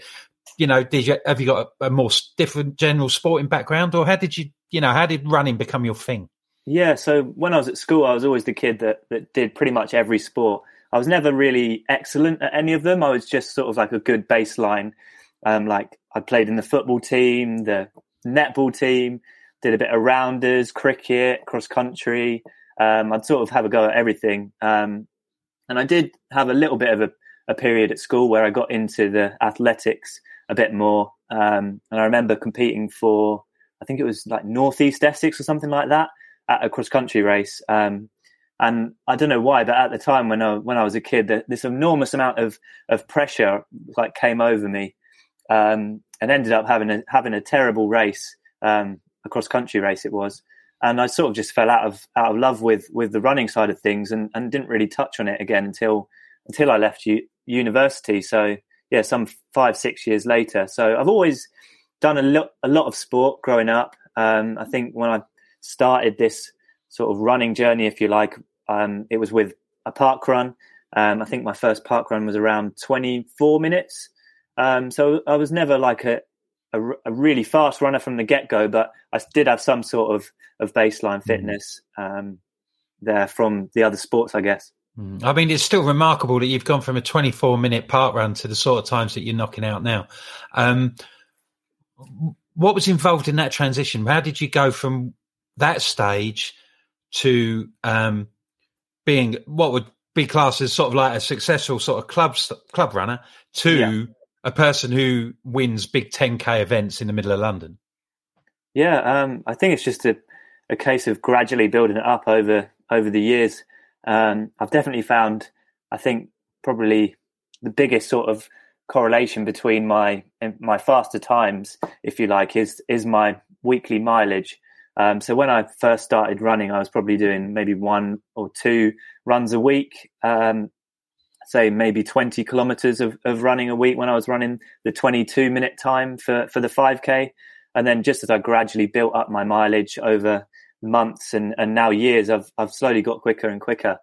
A: You know, did you have you got a, a more different general sporting background, or how did you? You know, how did running become your thing?
B: Yeah, so when I was at school, I was always the kid that that did pretty much every sport. I was never really excellent at any of them. I was just sort of like a good baseline. Um, like I played in the football team, the netball team, did a bit of rounders, cricket, cross country. Um, I'd sort of have a go at everything. Um, and I did have a little bit of a, a, period at school where I got into the athletics a bit more. Um, and I remember competing for, I think it was like Northeast Essex or something like that at a cross country race. Um, and I don't know why, but at the time when I when I was a kid, this enormous amount of of pressure like came over me, um, and ended up having a having a terrible race, um, a cross country race it was, and I sort of just fell out of out of love with with the running side of things, and, and didn't really touch on it again until until I left u- university. So yeah, some five six years later. So I've always done a lot a lot of sport growing up. Um, I think when I started this sort of running journey, if you like, um, it was with a park run. Um, I think my first park run was around 24 minutes. Um, so I was never like a, a, a really fast runner from the get go, but I did have some sort of, of baseline mm-hmm. fitness um, there from the other sports, I guess.
A: Mm. I mean, it's still remarkable that you've gone from a 24 minute park run to the sort of times that you're knocking out now. Um, what was involved in that transition? How did you go from that stage to um, being what would be classed as sort of like a successful sort of club club runner to yeah a person who wins big 10k events in the middle of London?
B: Yeah, um, I think it's just a, a case of gradually building it up over over the years. Um, I've definitely found, I think, probably the biggest sort of correlation between my my faster times, if you like, is is my weekly mileage. Um, so when I first started running, I was probably doing maybe one or two runs a week. Um, say maybe 20 kilometers of, of running a week when I was running the 22 minute time for, for the 5K. And then just as I gradually built up my mileage over months and, and now years, I've, I've slowly got quicker and quicker.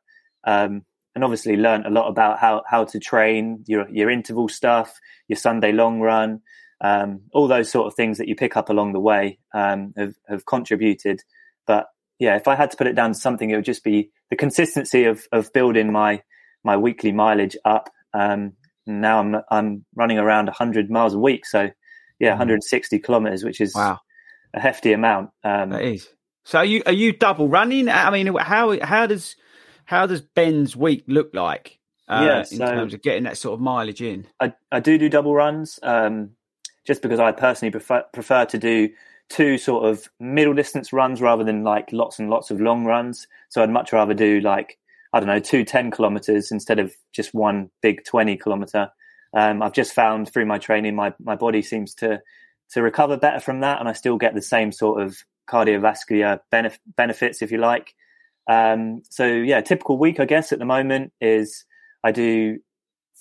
B: Um, and obviously learned a lot about how, how to train your, your interval stuff, your Sunday long run, um, all those sort of things that you pick up along the way um, have, have contributed. But yeah, if I had to put it down to something, it would just be the consistency of, of building my my weekly mileage up. Um, now I'm I'm running around 100 miles a week, so yeah, 160 mm. kilometers, which is
C: wow.
B: a hefty amount. Um,
C: that is. So are you are you double running? I mean, how how does how does Ben's week look like? uh,
B: Yeah,
C: in
B: so-
C: terms of getting that sort of mileage in.
B: I, I do do double runs, um, just because I personally prefer, prefer to do two sort of middle distance runs rather than like lots and lots of long runs. So I'd much rather do like I don't know two 10 kilometers instead of just one big 20 kilometer. Um, I've just found through my training, my, my body seems to to recover better from that, and I still get the same sort of cardiovascular benef- benefits, if you like. Um, so yeah, typical week, I guess, at the moment is I do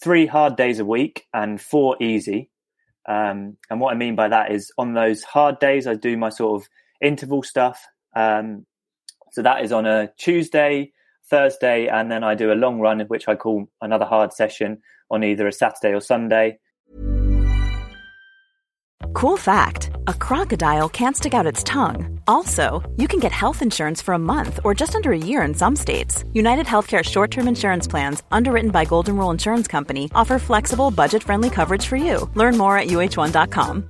B: three hard days a week and four easy. Um, and what I mean by that is on those hard days, I do my sort of interval stuff. Um, so that is on a Tuesday, Thursday, and then I do a long run, which I call another hard session on either a Saturday or Sunday.
F: Cool fact a crocodile can't stick out its tongue. Also, you can get health insurance for a month or just under a year in some states. United Healthcare short term insurance plans, underwritten by Golden Rule Insurance Company, offer flexible, budget friendly coverage for you. Learn more at uh1.com.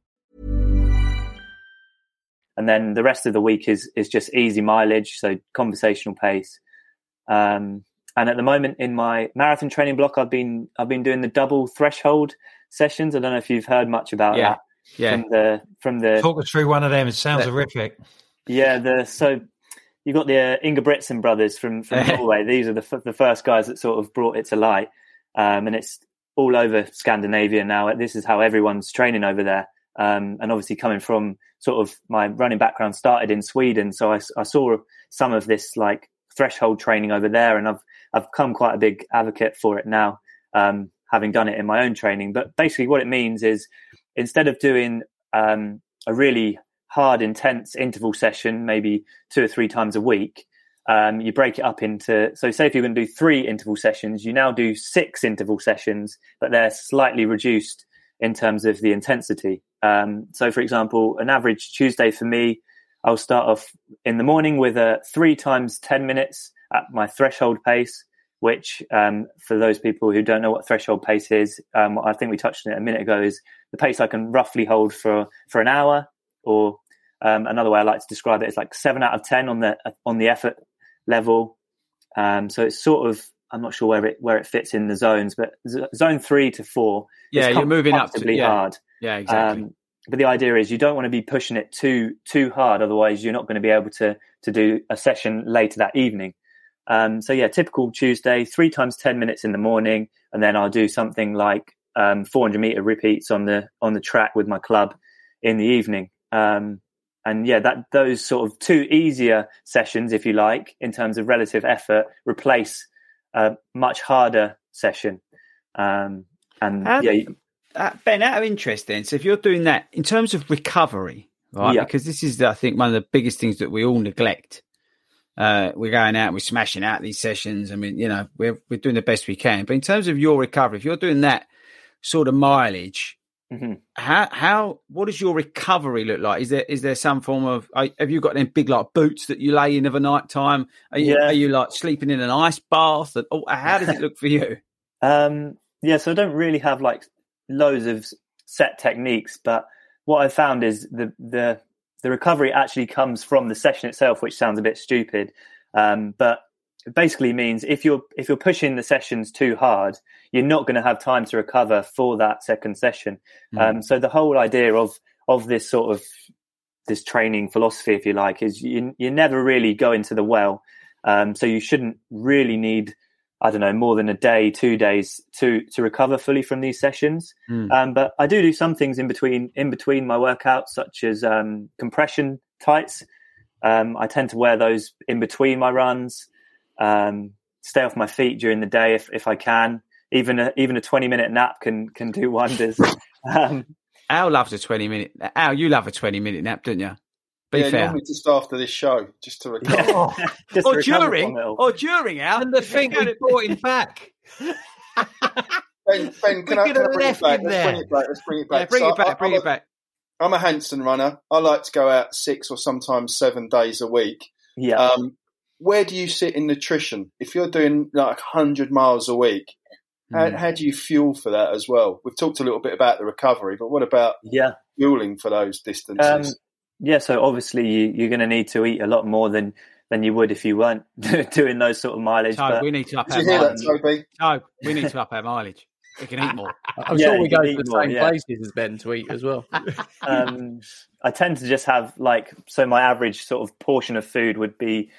B: And then the rest of the week is is just easy mileage, so conversational pace. Um, and at the moment in my marathon training block, I've been I've been doing the double threshold sessions. I don't know if you've heard much about
C: Yeah,
B: that
C: yeah.
B: from the from the
A: Talk us through one of them. It sounds horrific.
B: yeah the so you got the uh, Ingebrigtsen brothers from from Norway. These are the f- the first guys that sort of brought it to light, um, and it's all over Scandinavia now. This is how everyone's training over there. Um, and obviously, coming from sort of my running background, started in Sweden, so I saw some of this like threshold training over there, and I've I've become quite a big advocate for it now, um, having done it in my own training. But basically, what it means is instead of doing um, a really hard, intense interval session, maybe two or three times a week, um, you break it up into. So, say if you're going to do three interval sessions, you now do six interval sessions, but they're slightly reduced in terms of the intensity. Um, so, for example, an average Tuesday for me, I'll start off in the morning with a three times 10 minutes at my threshold pace, which, um, for those people who don't know what threshold pace is, um, I think we touched on it a minute ago, is the pace I can roughly hold for, for an hour. Or um, another way I like to describe it is like seven out of 10 on the, on the effort level. Um, so it's sort of, I'm not sure where it, where it fits in the zones, but z- zone three to four.
C: Yeah,
B: is
C: you're moving up to- yeah.
B: hard.
C: Yeah, exactly.
B: Um, but the idea is you don't want to be pushing it too too hard, otherwise you're not going to be able to to do a session later that evening. Um, so yeah, typical Tuesday, three times ten minutes in the morning, and then I'll do something like um, 400 meter repeats on the on the track with my club in the evening. Um, and yeah, that those sort of two easier sessions, if you like, in terms of relative effort, replace a much harder session. Um, and
C: How-
B: yeah, you-
C: Uh, ben, out of interest, then, so if you're doing that in terms of recovery, right?
B: Yeah.
C: Because this is, I think, one of the biggest things that we all neglect. Uh, we're going out, we're smashing out these sessions. I mean, you know, we're we're doing the best we can. But in terms of your recovery, if you're doing that sort of mileage,
B: Mhm.
C: how how what does your recovery look like? Is there is there some form of are, have you got any big like boots that you lay in of a night time? Are you
B: Yeah.
C: are you like sleeping in an ice bath? And, oh, how does it look for you?
B: Um, yeah, so I don't really have like loads of set techniques, but what I've found is the the the recovery actually comes from the session itself, which sounds a bit stupid, um, but it basically means if you're if you're pushing the sessions too hard, you're not going to have time to recover for that second session. Um, so the whole idea of of this sort of this training philosophy, if you like, is you you never really go into the well. Um, so you shouldn't really need I don't know more than a day, two days to to recover fully from these sessions.
C: Mm.
B: Um, but I do do some things in between in between my workouts, such as um, compression tights. Um, I tend to wear those in between my runs. Um, stay off my feet during the day if if I can. Even a, even a twenty minute nap can can do wonders. um,
C: Al loves a twenty minute. Al, you love a twenty minute nap, don't you? Be
E: yeah,
C: fair.
E: normally just after this show, just to recover.
A: Oh,
B: just
C: or
B: to recover
C: during,
B: from
C: or during Al.
A: and the thing we brought him back.
E: Ben, ben can, I, can I bring, it back? Let's bring it back? Let's bring it back.
C: Yeah, bring
E: so
C: it back.
E: I,
C: bring
E: I,
C: it back.
E: A, I'm a Hanson runner. I like to go out six or sometimes seven days a week.
B: Yeah.
E: Um, where do you sit in nutrition? If you're doing like 100 miles a week, how,
B: Mm.
E: how do you fuel for that as well? We've talked a little bit about the recovery, but what about
B: yeah.
E: fueling for those distances?
B: Um, yeah, so obviously you, you're going to need to eat a lot more than than you would if you weren't doing those sort of mileage.
C: So
B: but
C: we need to up
E: Did
C: our
E: you hear that,
C: mileage.
E: Toby?
C: We need to up our mileage. We can eat more.
D: I'm
B: Yeah,
D: sure we go to
B: eat
D: the
B: more,
D: same
B: yeah.
D: places as Ben to eat as well.
B: um, I tend to just have like so my average sort of portion of food would be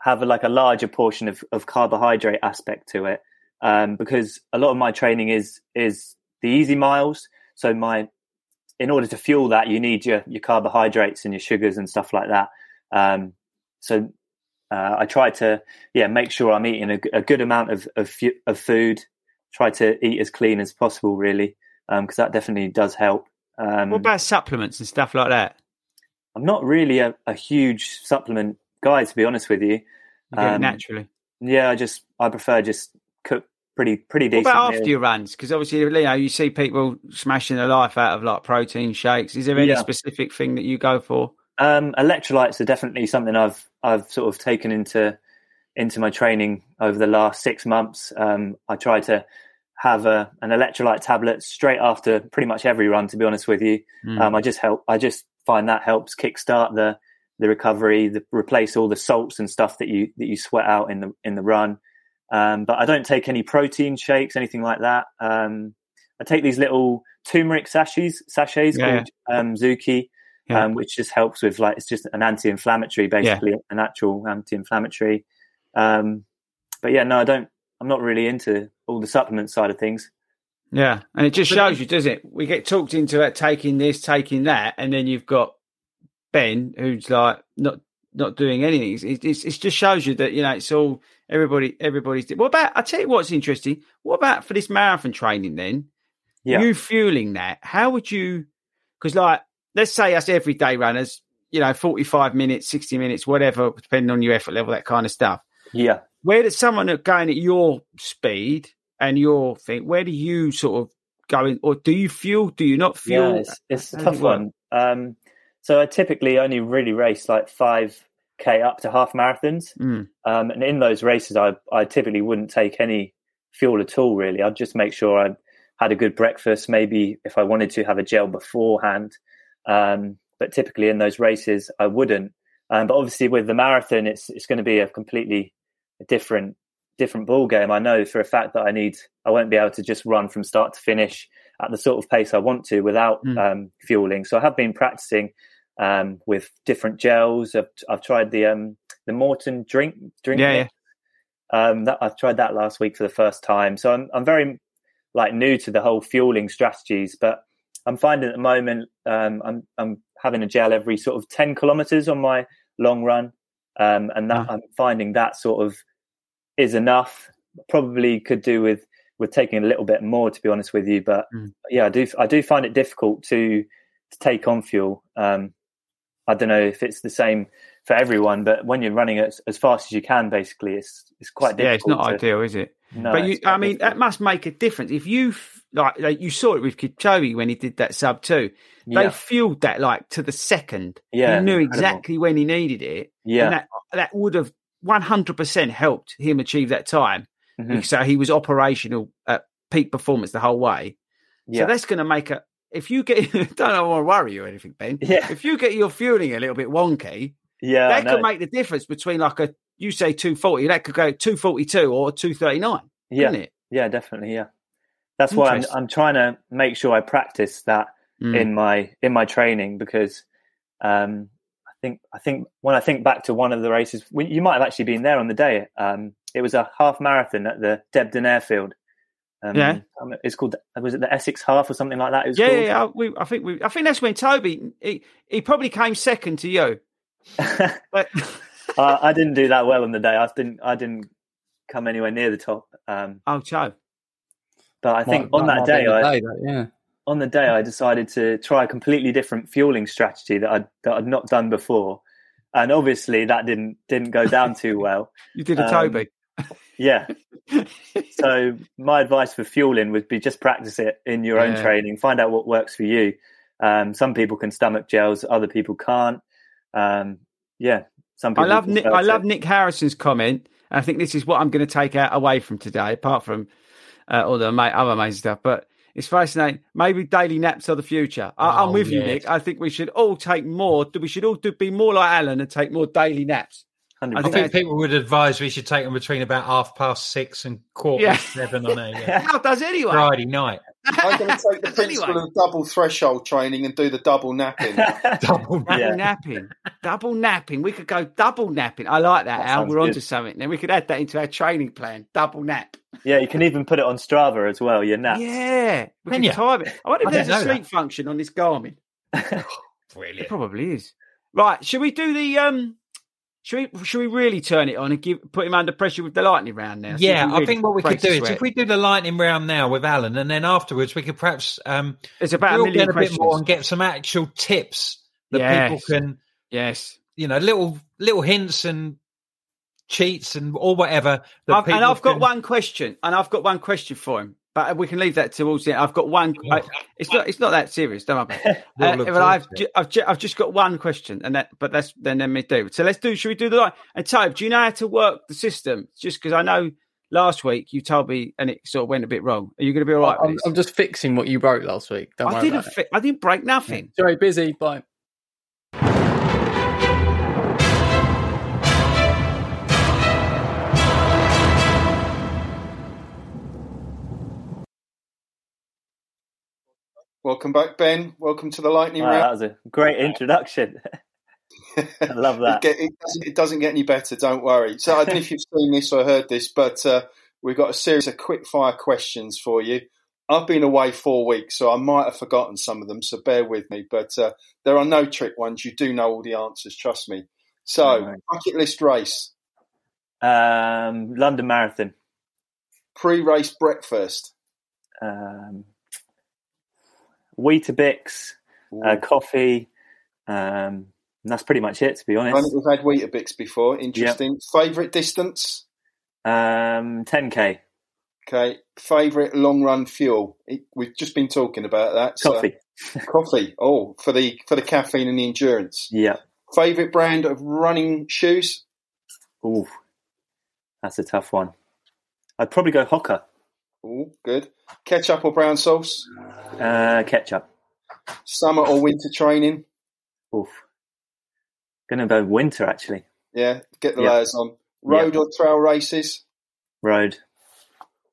B: have like a larger portion of, of carbohydrate aspect to it um, because a lot of my training is is the easy miles. So my in order to fuel that, you need your your carbohydrates and your sugars and stuff like that. Um, so uh, I try to yeah make sure I'm eating a good amount of of, of food. Try to eat as clean as possible, really, because that definitely does help. Um,
C: What about supplements and stuff like that?
B: I'm not really a, a huge supplement guy, to be honest with you. Um,
C: naturally.
B: Yeah, I just I prefer just cook pretty pretty decent.
C: What about after your runs? Because obviously, you know, you see people smashing the life out of like protein shakes. Is there any
B: Yeah.
C: specific thing that you go for?
B: Um, electrolytes are definitely something I've I've sort of taken into into my training over the last six months. Um, I try to have a, an electrolyte tablet straight after pretty much every run. To be honest with you,
C: Mm.
B: um, I just help. I just find that helps kickstart the the recovery, the, replace all the salts and stuff that you that you sweat out in the in the run. Um, but I don't take any protein shakes, anything like that. Um, I take these little turmeric sachets, sachets
C: Yeah,
B: called um, Zuki,
C: Yeah.
B: um, which just helps with like it's just an anti-inflammatory, basically a natural anti-inflammatory. Um, but yeah, no, I don't. I'm not really into all the supplement side of things.
C: Yeah, and it just shows you, does it? We get talked into it, taking this, taking that, and then you've got Ben, who's like not not doing anything. It's, it's, it just shows you that you know it's all everybody. Everybody's. What about? I tell you what's interesting. What about for this marathon training then?
B: Yeah.
C: You fueling that? How would you? Because like, let's say us everyday runners, you know, forty-five minutes, sixty minutes, whatever, depending on your effort level, that kind of stuff.
B: Yeah.
C: Where does someone going at your speed and your thing? Where do you sort of go in, or do you fuel? Do you not fuel?
B: Yeah, it's, it's a tough one. Um, so I typically only really race like five k up to half marathons,
C: Mm.
B: um, and in those races, I I typically wouldn't take any fuel at all. Really, I'd just make sure I had a good breakfast. Maybe if I wanted to have a gel beforehand, um, but typically in those races, I wouldn't. Um, but obviously, with the marathon, it's it's going to be a completely different different ball game. I know for a fact that I need I won't be able to just run from start to finish at the sort of pace I want to without
C: Mm.
B: um, fueling. So I have been practicing um, with different gels. I've, I've tried the um, the Maurten drink drink.
C: Yeah,
B: mix. Um, that I've tried that last week for the first time. So I'm I'm very like new to the whole fueling strategies, but I'm finding at the moment um, I'm I'm having a gel every sort of ten kilometers on my long run, um, and that. I'm finding that sort of is enough. Probably could do with with taking a little bit more, to be honest with you. But
C: Mm.
B: yeah, I do I do find it difficult to to take on fuel. Um, I don't know if it's the same for everyone, but when you're running as, as fast as you can, basically, it's it's quite difficult.
C: yeah, it's not
B: to-
C: ideal, is it?
B: No,
C: but you, I mean,
B: difficult.
C: that must make a difference. If you like, like you saw it with Kipchoge when he did that sub two, they
B: yeah,
C: fueled that like to the second.
B: Yeah,
C: he knew
B: incredible.
C: exactly when he needed it,
B: yeah,
C: and that that would have one hundred percent helped him achieve that time.
B: Mhm,
C: So he was operational at peak performance the whole way.
B: yeah,
C: So that's going to make a. If you get, don't want to worry you or anything, Ben.
B: yeah,
C: If you get your fueling a little bit wonky,
B: yeah.
C: That could make the difference between like a you say two forty, that could go two forty two or two thirty nine,
B: yeah,
C: it?
B: yeah, definitely, yeah. That's why I'm I'm trying to make sure I practice that
C: Mm.
B: in my in my training because um, I think I think when I think back to one of the races, you might have actually been there on the day. Um, it was a half marathon at the Debden Airfield. Um,
C: Yeah.
B: um, it's called was it the Essex Half or something like that? It was
C: Yeah,
B: called?
C: yeah, yeah. We, I think we, I think that's when Toby he, he probably came second to you. But
B: I, I didn't do that well on the day. I didn't I didn't come anywhere near the top. Um,
C: oh, Joe,
B: but I think
D: Might-
B: on
D: might
B: that
D: be
B: day, I,
D: day, that- yeah.
B: on the day I decided to try a completely different fueling strategy that I'd that I'd not done before, and obviously that didn't didn't go down too well.
C: you did a
B: Um,
C: Toby.
B: Yeah. so my advice for fueling would be just practice it in your own
C: Yeah.
B: training. Find out what works for you. Um, some people can stomach gels, other people can't. Um, yeah, some
C: I love Nick. I love Nick Harrison's comment. I think this is what I'm going to take out away from today, apart from uh, all the other amazing stuff. But it's fascinating. Maybe daily naps are the future. I, I'm
A: Oh,
C: with you. Nick. I think we should all take more. We should all do, be more like Alan and take more daily naps.
B: 100%.
C: I
A: I
C: think
A: think people would advise we should take them between about half past six and quarter
C: Yeah.
A: seven on a yeah.
C: How does anyone?
A: Friday night.
E: I'm going to take the principle
C: Anyway.
E: of double threshold training and do the double napping.
A: Double
C: Double
B: Yeah.
C: napping, double napping. We could go double napping. I like that,
B: That
C: Al. We're onto
B: good.
C: something. Then we could add that into our training plan. Double nap.
B: yeah, you can even put it on Strava as well. Your naps.
C: Yeah, we
A: Can
C: can
A: you?
C: time it. I wonder if
A: I
C: there's a
A: know
C: sleep function on this Garmin. Really?
A: It
C: probably is. Right, should we do the um? Should we should we really turn it on and give put him under pressure with the lightning round now?
A: Yeah,
C: he
A: I think what we could do is if we do the lightning round now with Alan, and then afterwards we could perhaps um,
C: It's about a million
A: a bit more and get some actual tips that
C: Yes.
A: people can,
C: Yes,
A: you know, little little hints and cheats and or whatever. That
C: I've, and I've got one question, and I've got one question for him. But we can leave that towards the end. I've got one. I, it's not. It's not that serious. Don't worry. About it.
A: We'll
C: Uh, but I've, ju- I've, ju- I've just got one question, and that. But that's then let me do. So let's do. Should we do the line? And Tobe, do you know how to work the system? Just because I know last week you told me, and it sort of went a bit wrong. Are you going to be all right
D: I'm. I'm just fixing what you wrote last week. Don't
C: I
D: worry
C: didn't. Fi- I didn't break nothing.
D: Sorry, busy. Bye.
E: Welcome back, Ben. Welcome to the lightning
B: Wow, that was a great introduction. I love that.
E: It, it, doesn't, it doesn't get any better. Don't worry. So I don't know if you've seen this or heard this, but uh, we've got a series of quick fire questions for you. I've been away four weeks, so I might have forgotten some of them. So bear with me. But uh, there are no trick ones. You do know all the answers. Trust me. So
B: Alright.
E: bucket list race,
B: Um, London Marathon.
E: pre-race breakfast,
B: Um, Weetabix, uh, coffee. Um, and that's pretty much it, to be honest.
E: we've had Weetabix before. Interesting. Favorite distance.
B: Um, 10k
E: Okay. Favorite long run fuel. It, we've just been talking about that. so-
B: coffee.
E: coffee. Oh, for the for the caffeine and the endurance.
B: Yeah.
E: Favorite brand of running shoes.
B: Ooh, that's a tough one. I'd probably go Hoka.
E: Oh, good. Ketchup or brown sauce.
B: Uh, ketchup.
E: Summer or winter training.
B: Oof. Gonna go winter actually.
E: Yeah, get the
B: Yeah.
E: layers on. Road or trail races.
B: Road.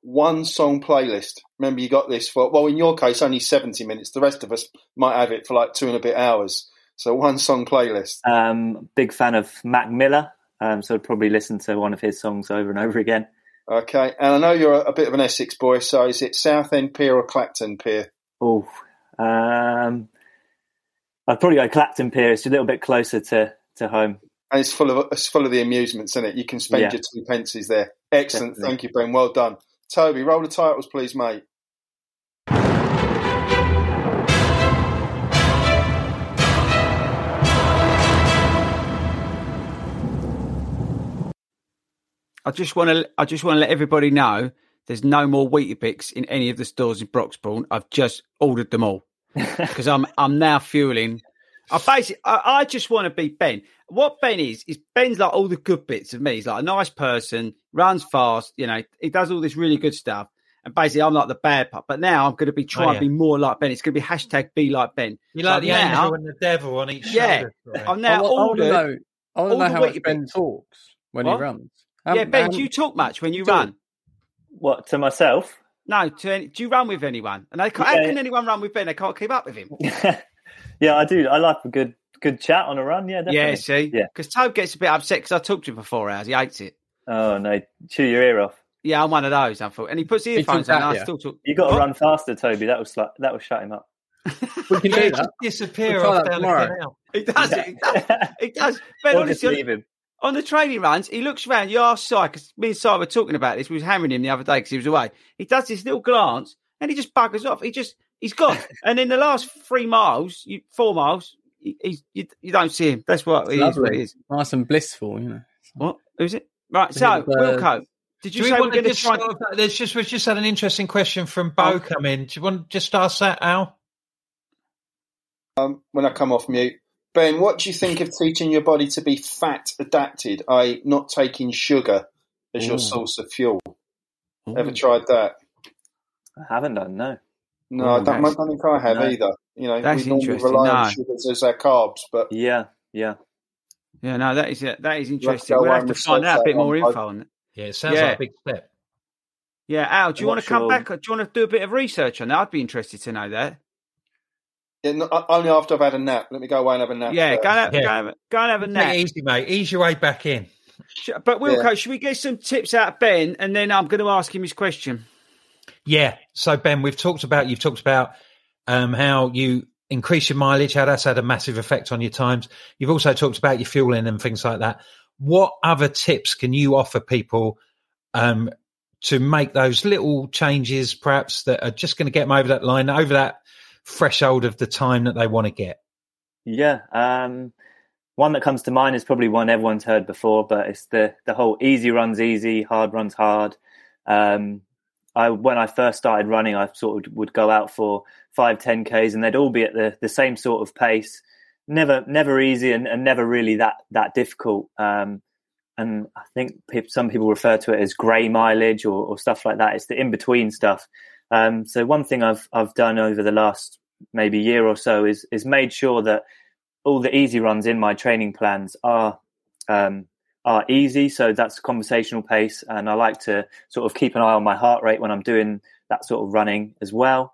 E: One song playlist. Remember, you got this for well, in your case, only seventy minutes. The rest of us might have it for like two and a bit hours. So one song playlist.
B: Um, big fan of Mac Miller. Um, so I'd probably listen to one of his songs over and over again.
E: Okay, and I know you're a, a bit of an Essex boy, so is it Southend Pier or Clacton Pier?
B: Oh, um, I'd probably go Clacton Pier. It's a little bit closer to, to home.
E: And it's full of it's full of the amusements, isn't it? You can spend
B: Yeah.
E: your two pences there. Excellent,
B: Definitely.
E: thank you, Ben. Well done, Toby. Roll the titles, please, mate.
C: I just want to. I just want to let everybody know there's no more Weetabix in any of the stores in Broxbourne. I've just ordered them all because I'm I'm now fueling. I basically I, I just want to be Ben. What Ben is is Ben's like all the good bits of me. He's like a nice person, runs fast. You know, he does all this really good stuff. And basically, I'm like the bad part. But now I'm going oh, to be trying
A: Oh, yeah.
C: to be more like Ben. It's going to be hashtag be like Ben.
A: You like
C: So
A: the
C: now-
A: angel and the devil on each
C: Yeah.
A: shoulder. sorry.
C: I'm now
D: I, want to
C: ordered.
D: know. I want to know
C: the
D: how much Ben talks when
C: What?
D: he runs. How-
C: yeah, Ben,
D: how-
C: do you talk much when you
D: Talk.
C: run?
B: What to myself?
C: No, to any, do you run with anyone? And I can't, how can anyone run with Ben? They can't keep up with him.
B: yeah, I do. I like a good good chat on a run. Yeah, definitely.
C: Yeah, see,
B: Yeah.
C: because Tobe gets a bit upset because I talked to him for four hours. He hates it.
B: Oh no, chew your ear off.
C: Yeah, I'm one of those. I thought, and he puts the earphones on.
D: at
C: And I still talk.
B: You got to
C: What?
B: run faster, Toby. That was slu- that will shut him up.
D: we can
A: Yeah,
D: do
A: just
D: that.
A: disappear
D: We'll
A: off down the canal.
C: He does it. He does. He does. Ben,
B: or just
C: honestly,
B: leave him.
C: On the training runs, he looks around. You ask Si, because me and Si were talking about this. We was hammering him the other day because he was away. He does this little glance and he just buggers off. He just, he's gone. and in the last three miles, you, four miles, he, he's, you, you don't see him. That's what, it is, what it
D: Lovely.
C: is.
D: Nice and blissful, you know.
C: What? Who's it? Right. So,
D: uh,
C: Wilco, Did you
A: we
C: say we're
A: want to
C: going to
A: just
C: try? and-
A: there's just we've just had an interesting question from Bo
C: Oh.
A: come in. Do you want to just ask that, Al?
E: Um, when I come off mute. Ben, what do you think of teaching your body to be fat adapted, i.e., not taking sugar as your
B: Ooh.
E: source of fuel? Ever tried that?
B: I haven't done no.
E: No,
C: Ooh,
E: I, don't, I don't think I have
B: no.
E: either. You know,
C: That's
E: we normally
C: interesting,
E: rely on sugars as our carbs, but
B: Yeah, yeah.
C: Yeah, no, that is that is interesting. We'll have to find out a bit more info on it.
A: Yeah, it sounds
C: Yeah.
A: like a big step.
C: Yeah, Al, do you
B: I'm
C: want to come
B: sure.
C: back? Or do you want to do a bit of research on that? I'd be interested to know that.
E: Yeah, only after I've had a nap. Let me go away and have a nap.
C: Yeah,
E: first.
C: go and have,
A: Yeah.
C: go, and have, go and have a
A: Take
C: nap.
A: it easy, mate. Ease your way back in.
C: But Wilco,
E: Yeah.
C: should we get some tips out of Ben, and then I'm going to ask him his question.
A: Yeah. So Ben, we've talked about you've talked about um, how you increase your mileage, how that's had a massive effect on your times. You've also talked about your fueling and things like that. What other tips can you offer people um, to make those little changes, perhaps that are just going to get them over that line, over that threshold of the time that they want to get?
B: Yeah. Um, one that comes to mind is probably one everyone's heard before, but it's the the whole easy runs easy, hard runs hard. Um, I when I first started running, I sort of would go out for five, ten k's, and they'd all be at the the same sort of pace. Never, never easy, and, and never really that that difficult. Um, and I think some people refer to it as grey mileage or, or stuff like that. It's the in between stuff. Um, so one thing I've I've done over the last maybe year or so is is made sure that all the easy runs in my training plans are um, are easy. So that's conversational pace, and I like to sort of keep an eye on my heart rate when I'm doing that sort of running as well.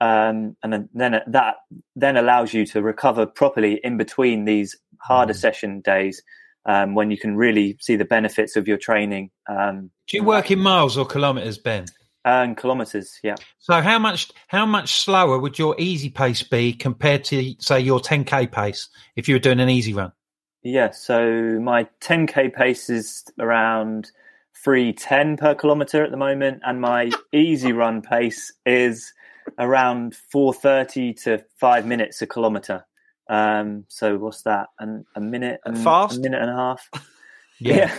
B: Um, and then, then that then allows you to recover properly in between these harder session days um, when you can really see the benefits of your training. Um,
A: Do you work in miles or kilometres, Ben?
B: And kilometers, yeah.
A: So how much how much slower would your easy pace be compared to say your 10k pace if you were doing an easy run?
B: Yeah, so my 10k pace is around 310 per kilometer at the moment, and my easy run pace is around 430 to five minutes a kilometer. Um, so what's that? An, a minute, and,
C: Fast?
B: a minute and a half. Yeah,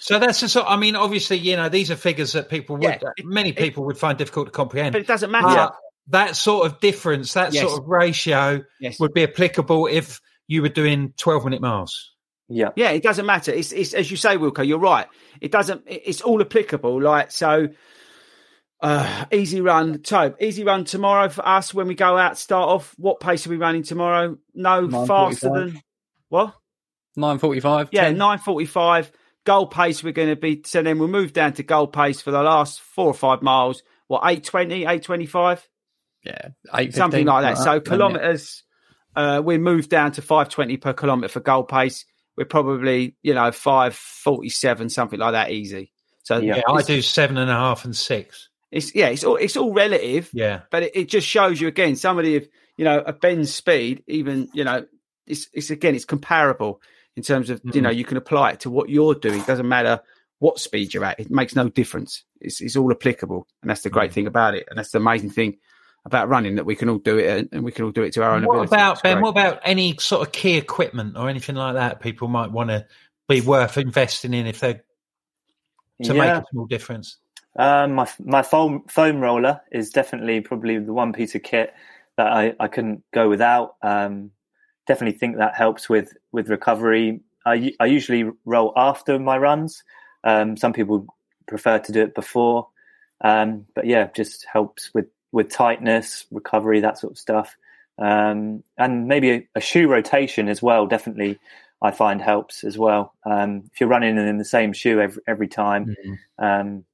A: So that's the sort. I mean, obviously, you know, these are figures that people would,
C: Yeah,
A: many people would find difficult to comprehend.
C: But it doesn't matter.
A: But that sort of difference, that
C: Yes.
A: sort of ratio,
C: Yes.
A: would be applicable if you were doing twelve minute miles.
B: yeah,
C: Yeah, it doesn't matter. It's, it's as you say, Wilco. You're right. It doesn't. It's all applicable. Like so, uh, easy run. Tobe, easy run tomorrow for us when we go out. Start off. What pace are we running tomorrow? No faster than what?
D: Nine forty-five.
C: Yeah, nine forty-five. Goal pace. We're going to be. So then we'll move down to goal pace for the last four or five miles. What 820, 825?
D: yeah, eight
C: something like that. So kilometers, uh, we moved down to five twenty per kilometer for goal pace. We're probably you know five forty seven, something like that, easy. So
B: Yeah.
A: Yeah, I do seven and a half and six.
C: it's yeah, it's all it's all relative,
A: Yeah,
C: but it, it just shows you again somebody of you know a Ben's speed, even you know it's it's again it's comparable in terms of you know you can apply it to what you're doing. It doesn't matter what speed you're at; it makes no difference. It's it's all applicable, and that's the great thing about it, and that's the amazing thing about running that we can all do it, and, and we can all do it to our own
A: What
C: ability.
A: about Ben? What about any sort of key equipment or anything like that? People might want to be worth investing in if they're to
B: yeah.
A: make a small difference.
B: Um, my my foam foam roller is definitely probably the one piece of kit that I, I couldn't go without. Um, definitely think that helps with with recovery. I, I usually roll after my runs. Um, some people prefer to do it before, um, but yeah, just helps with with tightness, recovery, that sort of stuff, um, and maybe a, a shoe rotation as well. Definitely, I find helps as well. Um, if you're running in the same shoe every every time, um,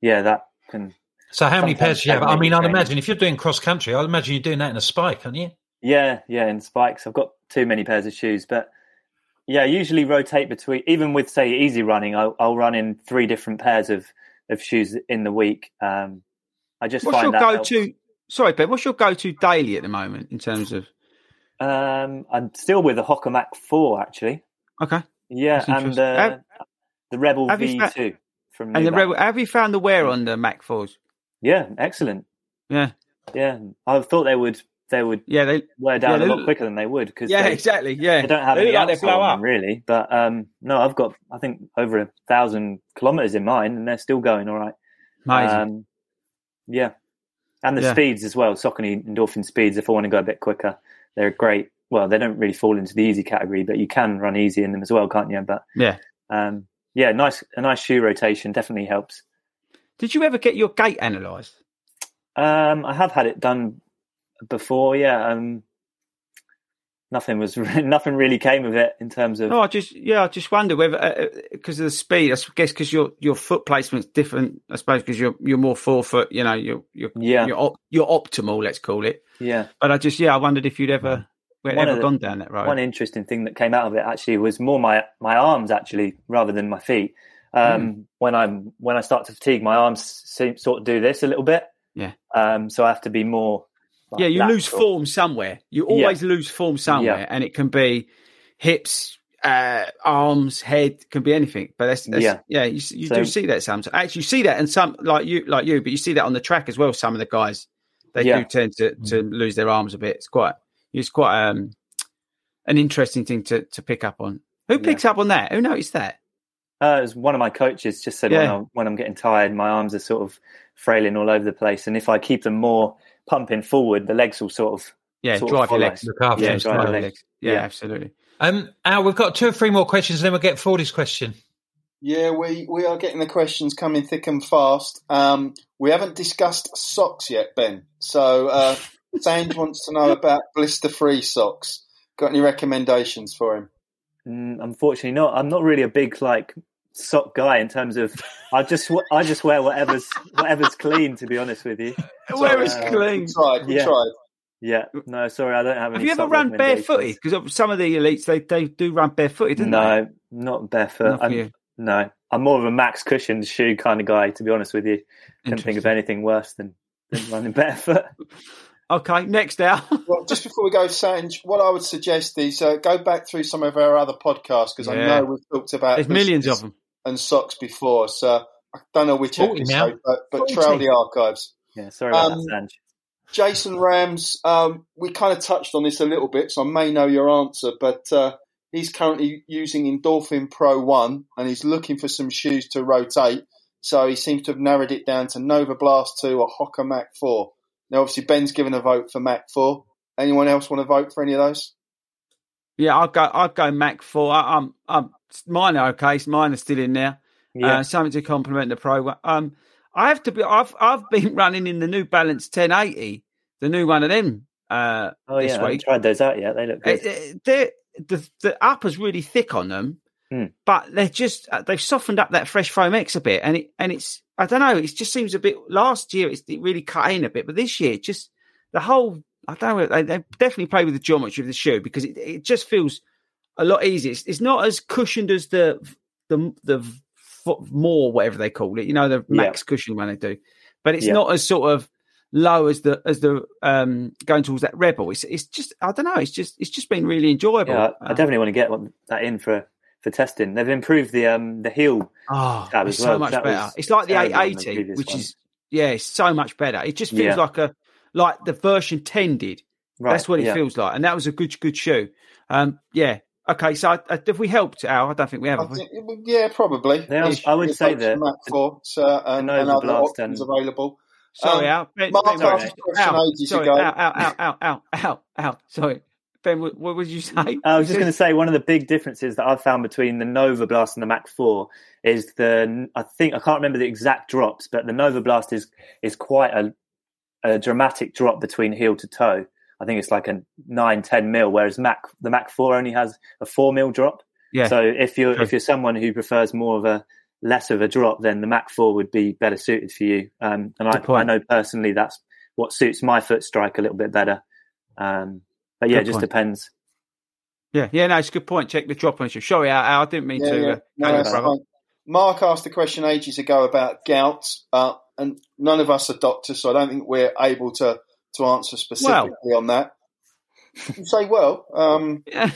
B: yeah, that can.
A: So how many pairs do you have? I mean, I'd imagine if you're doing cross country, I'd imagine you're doing that in a spike, aren't you?
B: Yeah, yeah, in spikes. I've got too many pairs of shoes, but yeah, I usually rotate between. Even with say easy running, I'll, I'll run in three different pairs of of shoes in the week. Um, I just
C: What's
B: find
C: your
B: that
C: go to? Sorry, Ben. What's your go to daily at the moment in terms of?
B: Um, I'm still with the Hoka Mach Four actually.
C: Okay,
B: Yeah, and uh,
C: Have-
B: the Rebel
C: have you
B: V
C: fa-
B: two from
C: and
B: New
C: the rebel, have you found the wear on the Mach fours?
B: Yeah, excellent.
C: Yeah,
B: Yeah, I thought they would they would
C: Yeah, they
B: wear down
C: yeah,
B: a lot quicker than they would because
C: yeah,
B: they,
C: exactly. Yeah,
B: they don't have
C: They
B: any
C: like they blow up.
B: them, really. But um, no, I've got I think over a thousand kilometers in mine, and they're still going all right.
C: Amazing.
B: Um, yeah, and the
C: Yeah.
B: speeds as well. Saucony endorphin speeds. If I want to go a bit quicker, they're great. Well, they don't really fall into the easy category, but you can run easy in them as well, can't you? But
C: yeah.
B: um, yeah, nice a nice shoe rotation definitely helps.
C: Did you ever get your gait analysed?
B: Um, I have had it done before. Yeah, um, nothing was nothing really came of it in terms of
C: No, I just yeah, I just wonder whether because of the speed. I guess because your your foot placement's different. I suppose because you're you're more forefoot. You know, you're you're
B: Yeah.
C: you're, op- you're optimal. Let's call it.
B: yeah.
C: But I just yeah, I wondered if you'd ever
B: One
C: ever
B: the-
C: gone down that road.
B: One interesting thing that came out of it actually was more my my arms actually rather than my feet. Um,
C: Hmm.
B: When I'm when I start to fatigue, my arms seem, sort of do this a little bit.
C: Yeah.
B: Um, so I have to be more. Like,
C: yeah, you lose
B: lateral.
C: form somewhere. You always lose form somewhere,
B: Yeah.
C: and it can be hips, uh, arms, head, can be anything. But that's, that's yeah,
B: Yeah.
C: you, you
B: So-
C: do see that sometimes. Actually, you see that, and some like you, like you, but you see that on the track as well. Some of the guys they
B: Yeah.
C: do tend to, to lose their arms a bit. It's quite it's quite um an interesting thing to to pick up on. Who picks up on that? Who noticed that?
B: Uh, as one of my coaches just said, when, I'm, when I'm getting tired, my arms are sort of frailing all over the place, and if I keep them more pumping forward, the legs will sort of
C: Yeah,
B: sort of
C: drive your legs.
A: Look after
B: Yeah, drive
C: Drive your
B: legs.
C: legs. Yeah,
B: Yeah.
C: absolutely.
A: Um, Al, we've got two or three more questions, and then we'll get Fordy's question.
E: Yeah, we, we are getting the questions coming thick and fast. Um, we haven't discussed socks yet, Ben. So uh, Sange wants to know about blister-free socks. Got any recommendations for him?
B: Mm, unfortunately, not. I'm not really a big like sock guy in terms of. I just I just wear whatever's whatever's clean. To be honest with you.
C: Where is
B: uh,
C: clean?
E: We tried. We
B: Yeah.
E: tried.
B: Yeah. No, sorry, I don't have any.
C: Have you ever
B: sock
C: run barefooted? Because some of the elites they, they do run barefooted, don't they?
B: No, not barefoot.
C: Not
B: I'm- No, I'm more of a max cushioned shoe kind of guy. To be honest with you, can't think of anything worse than, than running barefoot.
C: Okay, next out.
E: Well, just before we go, Sange, what I would suggest is uh, go back through some of our other podcasts because I know we've talked about
C: There's millions
E: blisters
C: of them.
E: And socks before. So I don't know which
A: 40
E: episode,
A: now.
E: but, but trail the archives.
B: Yeah, sorry about
E: Um,
B: that, Sanj.
E: Jason Rams, um, we kind of touched on this a little bit, so I may know your answer, but uh, he's currently using Endorphin Pro 1 and he's looking for some shoes to rotate. So he seems to have narrowed it down to Nova Blast 2 or Hoka Mach 4. Now, obviously, Ben's given a vote for Mach 4. Anyone else want to vote for any of those?
C: Yeah, I'll go. I'll go Mach four. I, I'm. I'm. Mine are okay. Mine are still in there.
B: Yeah,
C: Uh, something to complement the pro. one. Um, I have to be. I've. I've been running in the New Balance 1080, the new one of them. Uh,
B: oh yeah, I haven't tried those out yet. They look
C: Uh,
B: good.
C: uh, the the upper's really thick on them,
B: Hmm.
C: but they're just uh, they've softened up that fresh foam X a bit, and it and it's I don't know. It just seems a bit. Last year it's, it really cut in a bit, but this year just the whole I don't know. They, definitely play with the geometry of the shoe because it, it just feels a lot easier. It's, it's not as cushioned as the the the foot more whatever they call it. You know the max cushion when they do, but it's
B: Yeah.
C: not as sort of low as the as the um going towards that rebel. It's it's just I don't know. It's just it's just been really enjoyable.
B: Yeah, I, I
C: Uh,
B: definitely want to get one, that in for for testing. They've improved the um the heel.
C: Oh,
B: tab as well,
C: so much
B: that
C: better. It's like the
B: the
C: 880, which
B: one.
C: is yeah, it's so much better. It just feels
B: Yeah.
C: like a like the version 10 did.
B: Right,
C: That's what it
B: yeah.
C: feels like, and that was a good good shoe. Um, yeah. Okay, so uh, have we helped Al? I don't think we have.
E: I
C: have we?
E: think, yeah, probably.
B: They are- I would say
E: votes
B: that
E: for Mach 4 so, and, and other
B: Blast
E: options
B: and-
E: available.
C: Sorry,
E: Um,
C: Al. Ben,
E: Mark
C: ben,
E: asked a question
C: Al,
E: ages
C: sorry,
E: ago.
C: Al, Al, Al, Al, Al, Al, Al. Sorry, Ben. What, what would you say?
B: I was just going to say one of the big differences that I've found between the Nova Blast and the Mach 4 is the I think I can't remember the exact drops, but the Nova Blast is is quite a, a dramatic drop between heel to toe. I think it's like a 9 10 mil whereas Mach the Mach 4 only has a 4 mil drop.
C: Yeah.
B: So if you're
C: True.
B: if you're someone who prefers more of a less of a drop, then the Mach 4 would be better suited for you. Um, and I, I know personally that's what suits my foot strike a little bit better. Um, but yeah,
C: Good
B: it just
C: point.
B: depends.
C: Yeah, yeah, no, it's a good point. Check the drop on issue. Sorry, Al, Al, I didn't mean
E: Yeah,
C: to.
E: yeah.
C: Uh,
E: No,
C: cut you,
E: that's
C: brother.
E: fine. Mark asked a question ages ago about gout, uh, and none of us are doctors, so I don't think we're able to, to answer specifically on that. You say, well, um,
C: Yeah.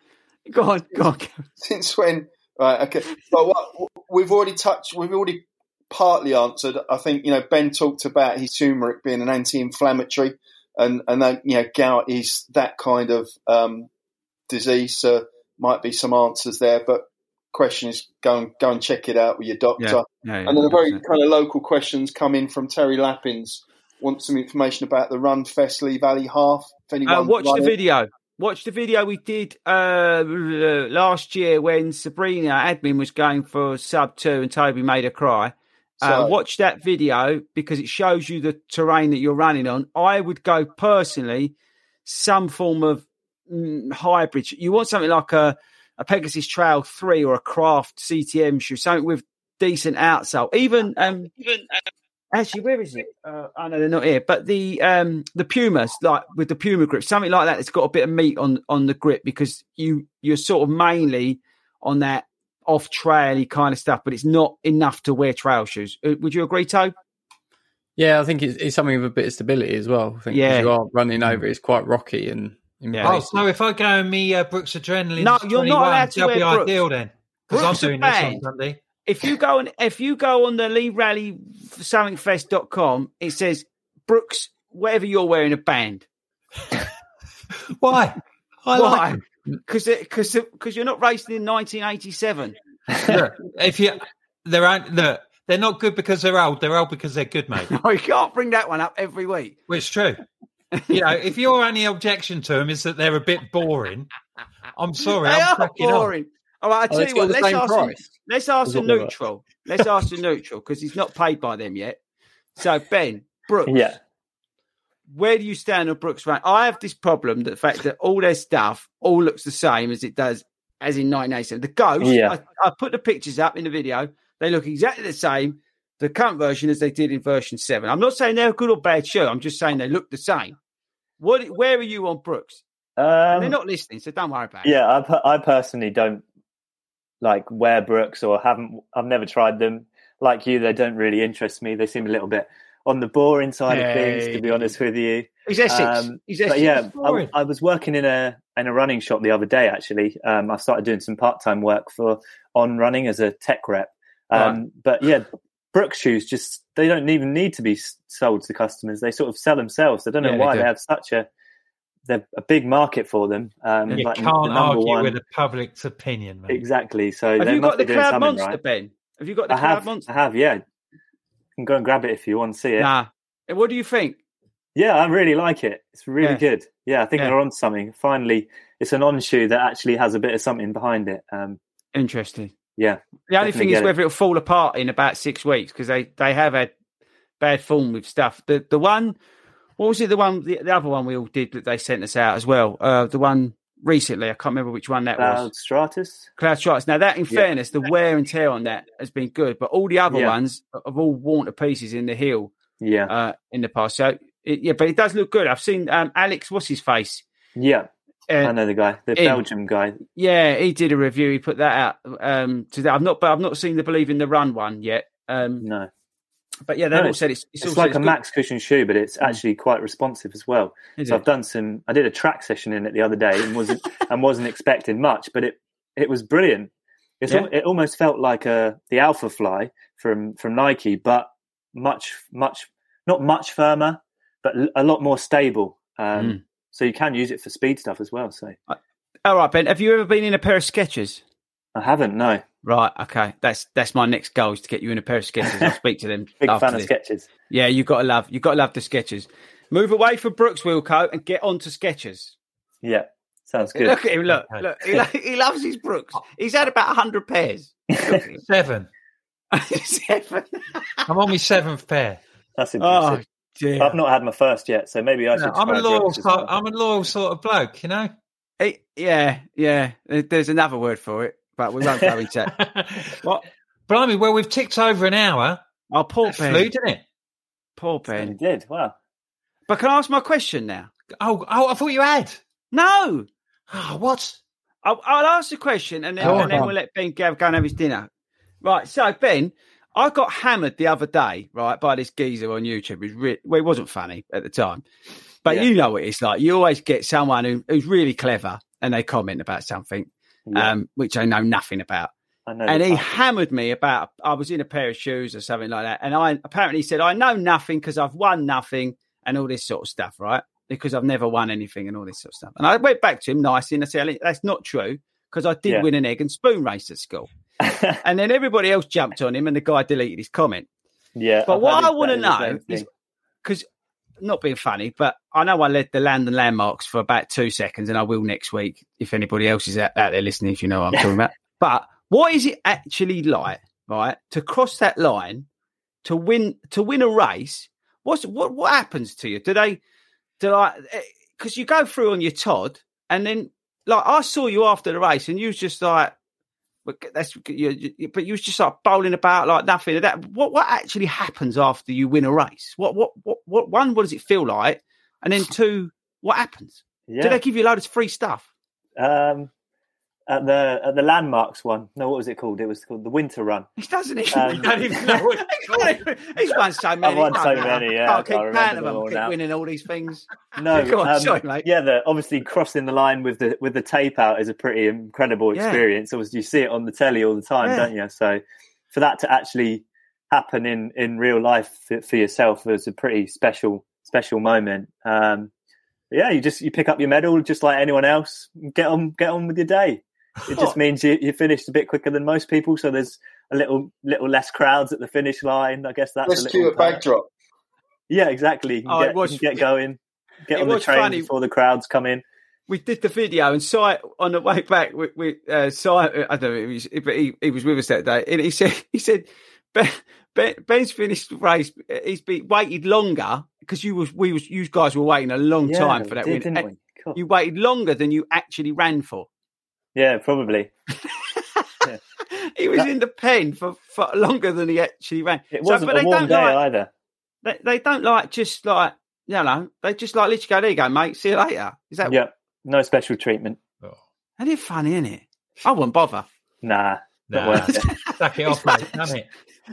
C: go on, go on.
E: since when? Right, okay. But what we've already touched, we've already partly answered. I think you know Ben talked about his turmeric being an anti-inflammatory. and and that you know gout is that kind of um, disease. So might be some answers there, but question is go and go and check it out with your doctor.
C: Yeah, yeah, yeah,
E: and then the very kind of local questions come in from Terry Lappins. Want some information about the Run Fest Lee Valley Half? If anyone
C: Uh, watch the
E: it.
C: video. Watch the video we did uh, last year when Sabrina admin was going for sub two and Toby made her cry. Uh,
E: So-
C: watch that video because it shows you the terrain that you're running on. I would go personally some form of mm, hybrid. You want something like a, a Pegasus Trail three or a Craft CTM shoe, something with decent outsole. Even um, even Actually, where is it? Uh, I know they're not here, but the um the Pumas, like with the Puma grip, something like that. It's got a bit of meat on on the grip because you you're sort of mainly on that off traily kind of stuff, but it's not enough to wear trail shoes. Uh, Would you agree, Toe?
D: Yeah, I think it's, it's something with a bit of stability as well. I think 'cause
C: Yeah.
D: you are running over, it's quite rocky and in
C: Yeah.
A: Oh, so if I go and me uh, Brooks Adrenaline,
C: No, you're not allowed to
A: that'll be
C: wear Brooks.
A: ideal then. Because
C: Brooks
A: I'm doing this on. Sunday.
C: If you go on if you go on the Lee Valley somethingfest.com, it says Brooks, whatever you're wearing, a band.
A: Why? I
C: Why?
A: like
C: Because because because you're not racing in 1987.
A: look, if you they're out- look, they're not good because they're old. They're old because they're good, mate.
C: No, you can't bring that one up every week.
A: Well, it's true. You know, if your only objection to them is that they're a bit boring, I'm sorry,
C: They
A: I'm
C: are
A: cracking on.
C: boring. All right, I
D: Oh,
C: tell
D: they
C: you what. Let's ask, him, let's ask
D: Is
C: the
D: what they were.
C: neutral. Let's ask the neutral because he's not paid by them yet. So Ben Brooks,
B: Yeah.
C: where do you stand on Brooks? Right, I have this problem: that the fact that all their stuff all looks the same as it does as in 1987. The Ghost,
B: Yeah.
C: I, I put the pictures up in the video. They look exactly the same, the current version as they did in version seven. I'm not saying they're a good or bad show. I'm just saying they look the same. What? Where are you on Brooks?
B: Um,
C: they're not listening, so don't worry about it.
B: Yeah, I, per- I personally don't like wear Brooks or haven't. I've never tried them. Like you, they don't really interest me. They seem a little bit on the boring side of things, to be honest with you.
C: He's Essex.
B: Um,
C: He's
B: But
C: Essex.
B: yeah. I, I was working in a in a running shop the other day. Actually, um, I started doing some part time work for on running as a tech rep. Um, But yeah, Brooks shoes just they don't even need to be sold to customers. They sort of sell themselves. I don't know
C: Yeah, they
B: why
C: do.
B: they, have such a they're a big market for them. Um,
A: You
B: like
A: can't
B: number
A: argue
B: one-
A: with the public's opinion, mate.
B: Exactly. So
C: Have you got the
B: be
C: Cloud Monster,
B: right.
C: Ben? Have you got the
B: I
C: Cloud
B: have.
C: Monster?
B: I have. Yeah. You can go and grab it if you want to see it.
C: Nah. What do you think?
B: Yeah, I really like it. It's really
C: Yeah.
B: good. Yeah, I think
C: Yeah.
B: they're on something. Finally, it's an on shoe that actually has a bit of something behind it. Um,
C: Interesting.
B: Yeah.
C: The only thing is
B: it.
C: whether it'll fall apart in about six weeks because they, they have had bad form with stuff. The the one, what was it? The one, the, the other one we all did that they sent us out as well. Uh, the one recently, I can't remember which one that
B: Cloud
C: was.
B: Stratus.
C: Cloud Strikes. Now that, in
B: Yeah.
C: fairness, the wear and tear on that has been good, but all the other
B: Yeah.
C: ones have all worn to pieces in the heel
B: Yeah.
C: uh, in the past. So it, yeah, but it does look good. I've seen um, Alex. What's his face?
B: yeah. I
C: Uh,
B: know the guy, the
C: in.
B: Belgium guy.
C: Yeah, he did a review. He put that out um, today. I've not, but I've not seen the Believe in the Run one yet. Um,
B: No.
C: but yeah, they've
B: No,
C: all said it's it's,
B: It's, like a
C: good.
B: max cushion shoe, but it's
C: Mm.
B: actually quite responsive as well.
C: Is
B: so
C: it?
B: I've done some. I did a track session in it the other day and wasn't and wasn't expecting much, but it it was brilliant. It's
C: Yeah.
B: al- it almost felt like a the Alphafly from from Nike, but much much not much firmer, but l- a lot more stable. Um,
C: Mm.
B: So you can use it for speed stuff as well. So
C: All right, Ben. Have you ever been in a pair of Skechers?
B: I haven't. No,
C: Right. Okay. That's that's my next goal is to get you in a pair of Skechers. I'll speak to them.
B: big
C: after
B: fan of
C: this.
B: Skechers.
C: Yeah, you got to love you got to love the Skechers. Move away from Brooks Wilco and get on to Skechers.
B: Yeah, sounds good.
C: Look at him. Look.
A: Okay.
C: Look. He, lo- he loves his Brooks. He's had about hundred pairs.
A: Seven.
C: Seven.
A: I'm on my seventh pair.
B: That's
C: oh
B: impressive.
C: Dear.
B: I've not had my first yet, so maybe I should.
A: No, I'm a
B: try
A: loyal. Sort,
B: well.
A: I'm a loyal sort of bloke, you know.
C: Hey, yeah, yeah. There's another word for it, but we won't go into it. What?
A: Blimey, well, we've ticked over an hour.
C: Oh, poor
A: That
C: Ben.
A: flew, didn't it?
C: Poor
B: You
C: Ben.
B: did wow.
C: But can I ask my question now?
A: Oh, oh, I thought you had.
C: No.
A: Oh, what?
C: I'll, I'll ask the question and then,
A: Go
C: and then we'll let Ben go, go and have his dinner. Right. So, Ben, I got hammered the other day, right, by this geezer on YouTube. It was re- well, it wasn't funny at the time, but
B: Yeah.
C: you know what it's like. You always get someone who, who's really clever and they comment about something,
B: Yeah,
C: um, which I know nothing about.
B: Know.
C: and he hammered me about I was in a pair of shoes or something like that, and I apparently said I know nothing because I've won nothing and all this sort of stuff, right? because I've never won anything and all this sort of stuff. And I went back to him nicely and I said, that's not true because I did
B: Yeah.
C: win an egg and spoon race at school. and then everybody else jumped on him and the guy deleted his comment.
B: yeah.
C: But
B: I've
C: what I want to know is because not being funny, but I know I led the land and landmarks for about two seconds, and I will next week if anybody else is out, out there listening, if you know what I'm talking about. But what is it actually like, right, to cross that line to win to win a race? What's what what happens to you? Do they do I eh, because you go through on your Todd, and then like I saw you after the race, and you was just like. But that's you, you- but you was just like bowling about like nothing. That what what actually happens after you win a race? What what what what one? What does it feel like? And then two, what happens?
B: Yeah.
C: Do they give you a load of free stuff?
B: Um, at the at the landmarks one. No, what was it called? It was called the Winter Run.
C: He doesn't even.
B: Um,
C: don't even know what it's. He's won so many.
B: I've won so
C: don't
B: many, yeah,
C: Can't
B: I
C: keep
B: can't remember them all.
C: Keep
B: now.
C: winning all these things.
B: No,
C: Go on,
B: um,
C: sorry, mate.
B: yeah, the obviously crossing the line with the with the tape out is a pretty incredible
C: Yeah.
B: experience. Obviously, you see it on the telly all the time,
C: Yeah.
B: don't you? So, for that to actually happen in in real life for, for yourself was a pretty special special moment. Um, yeah, you just you pick up your medal just like anyone else. Get on get on with your day. It just means you, you finished a bit quicker than most people, so there's a little little less crowds at the finish line. I guess that's a
E: Rescue
B: little
E: at backdrop.
B: Yeah, exactly. You
C: Oh,
B: get,
C: was-
B: get going, get on the train
C: funny.
B: before the crowds come in.
C: we did the video and Si on the way back we, with uh, Si, I don't know, he was, but he, he was with us that day, and he said he said ben, ben, Ben's finished the race. He's been waited longer because you was we was you guys were waiting a long
B: Yeah,
C: time for that
B: we
C: win.
B: did, didn't we?
C: You waited longer than you actually ran for.
B: Yeah, probably.
C: He was
B: That-
C: in the pen for, for longer than he actually ran.
B: It wasn't
C: but
B: a
C: they
B: warm
C: don't
B: day
C: like,
B: either.
C: they, they don't like just like you know they just like literally go there you go mate see you later. Is that
B: Yeah, no special treatment.
A: Oh,
C: And it's funny, isn't it? I wouldn't bother.
B: Nah, not
A: Nah.
B: worth it.
A: Sack it off, mate. Done it.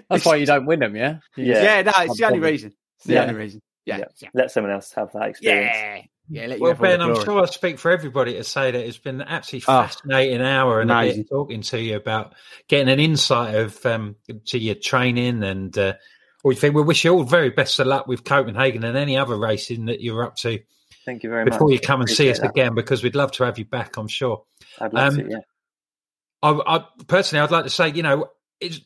D: That's why you don't win them, yeah?
B: Yeah.
C: Yeah, no, it's the only
D: bother.
C: reason. It's the
D: Yeah.
C: only reason. Yeah,
B: Yeah.
C: yeah,
B: Let someone else have that experience.
C: Yeah. yeah let you
A: Well,
C: have all the
A: Ben, I'm sure I speak for everybody to say that it's been an absolutely
C: Oh,
A: fascinating hour and a
C: amazing.
A: bit talking to you about getting an insight of um, to your training and uh, all you think. We wish you all very best of luck with Copenhagen and any other racing that you're up to
B: Thank you very much.
A: before you come and see us
B: that.
A: again because we'd love to have you back. I'm sure.
B: I'd love
A: Um,
B: to, yeah.
A: I, I personally, I'd like to say, you know, it's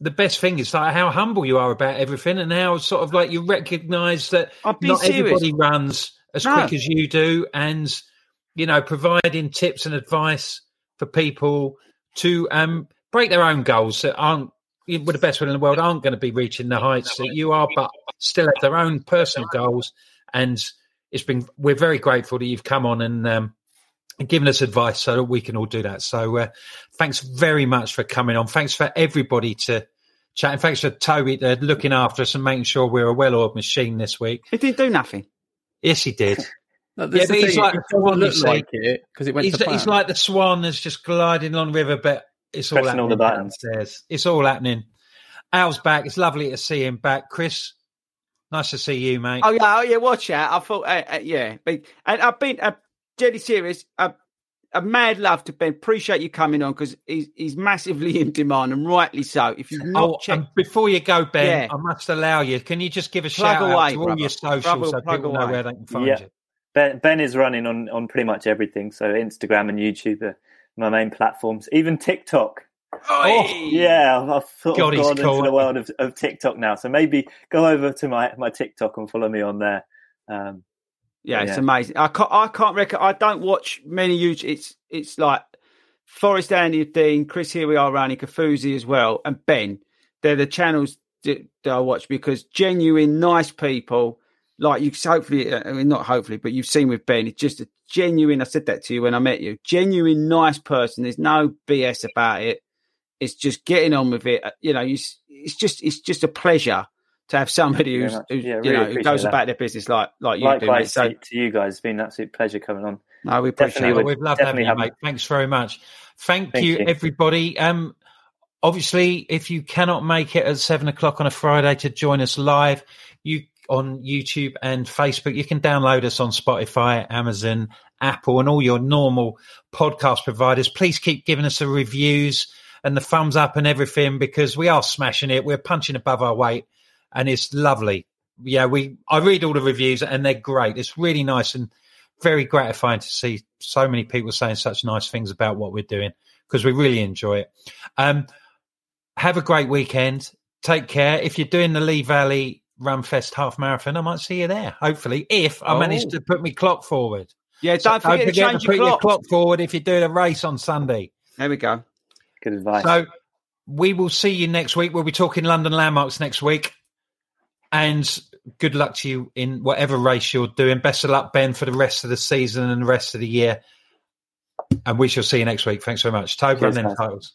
A: the best thing is like how humble you are about everything, and how sort of like you recognise that
C: I'm being
A: not
C: serious.
A: everybody runs as
C: No.
A: quick as you do, and you know, providing tips and advice for people to um, break their own goals that aren't with the best will in the world aren't going to be reaching the heights that you are, but still have their own personal goals. And it's been we're very grateful that you've come on and um, given us advice so that we can all do that. So uh, thanks very much for coming on. Thanks for everybody to chat. And thanks for Toby uh, looking after us and making sure we're a well-oiled machine this week.
C: He didn't do nothing.
A: Yes, he did.
D: No,
A: Yeah, but he's like
D: it
A: the swan, you
D: look like it because it went
A: He's,
D: to
A: he's like the swan that's just gliding along the river, but it's all
B: Pressing all
A: happening
B: the buttons.
A: downstairs. It's all happening. Al's back. It's lovely to see him back. Chris, nice to see you, mate.
C: Oh yeah, oh yeah. Watch out! I thought, uh, uh, yeah, but, and I've been uh, deadly serious. Uh, a mad love to Ben. Appreciate you coming on because he's he's massively in demand and rightly so. If you've not
A: Oh,
C: checked,
A: and before you go, Ben,
C: Yeah.
A: I must allow you. Can you just give a
C: Plug
A: shout
C: away,
A: out to all
C: brother.
A: your socials
C: Brother,
A: so
C: plug
A: people know where they can find
B: Yeah.
A: you?
B: Ben, ben is running on, on pretty much everything. So Instagram and YouTube are my main platforms. Even TikTok.
A: Oh,
B: Yeah, I've, I've sort
A: God,
B: of gone
A: cool.
B: into the world of, of TikTok now. So maybe go over to my, my TikTok and follow me on there. Um,
C: yeah, it's
B: yeah.
C: amazing. I can't, I can't reckon. I don't watch many YouTube. It's it's like Forrest Andy Dean, Chris. Here we are running Kofuzi as well, and Ben. They're the channels that, that I watch because genuine, nice people. Like you, hopefully, I mean, not hopefully, but you've seen with Ben. It's just a genuine. I said that to you when I met you. Genuine, nice person. There's no BS about it. It's just getting on with it. Uh, You know, you, it's just it's just a pleasure to have somebody who's,
B: much.
C: who's
B: Yeah,
C: you
B: really
C: know who goes
B: that.
C: about their business like like you do. Mate. So
B: to, to you guys. It's been an absolute pleasure coming on.
C: no, we appreciate
B: Definitely
C: it.
B: Would-
A: we've loved having you,
B: have-
A: mate. Thanks very much. Thank,
B: Thank
A: you,
B: you.
A: everybody. Um, obviously, if you cannot make it at seven o'clock on a Friday to join us live, you on YouTube and Facebook, you can download us on Spotify, Amazon, Apple, and all your normal podcast providers. Please keep giving us the reviews and the thumbs up and everything because we are smashing it. We're punching above our weight, and it's lovely yeah, we I read all the reviews and they're great. It's really nice and very gratifying to see so many people saying such nice things about what we're doing because we really enjoy it. Um, have a great weekend. Take care. If you're doing the Lee Valley Runfest half marathon, I might see you there. Hopefully, if I
C: Oh.
A: manage to put my clock forward.
C: Yeah,
A: So
C: don't forget to change
A: put
C: your
A: your
C: clock.
A: clock forward if you're doing a race on Sunday.
C: There we go.
B: Good advice.
A: So we will see you next week. We'll be talking London landmarks next week. And good luck to you in whatever race you're doing. Best of luck, Ben, for the rest of the season and the rest of the year. And we shall see you next week. Thanks very much. Toby and then titles.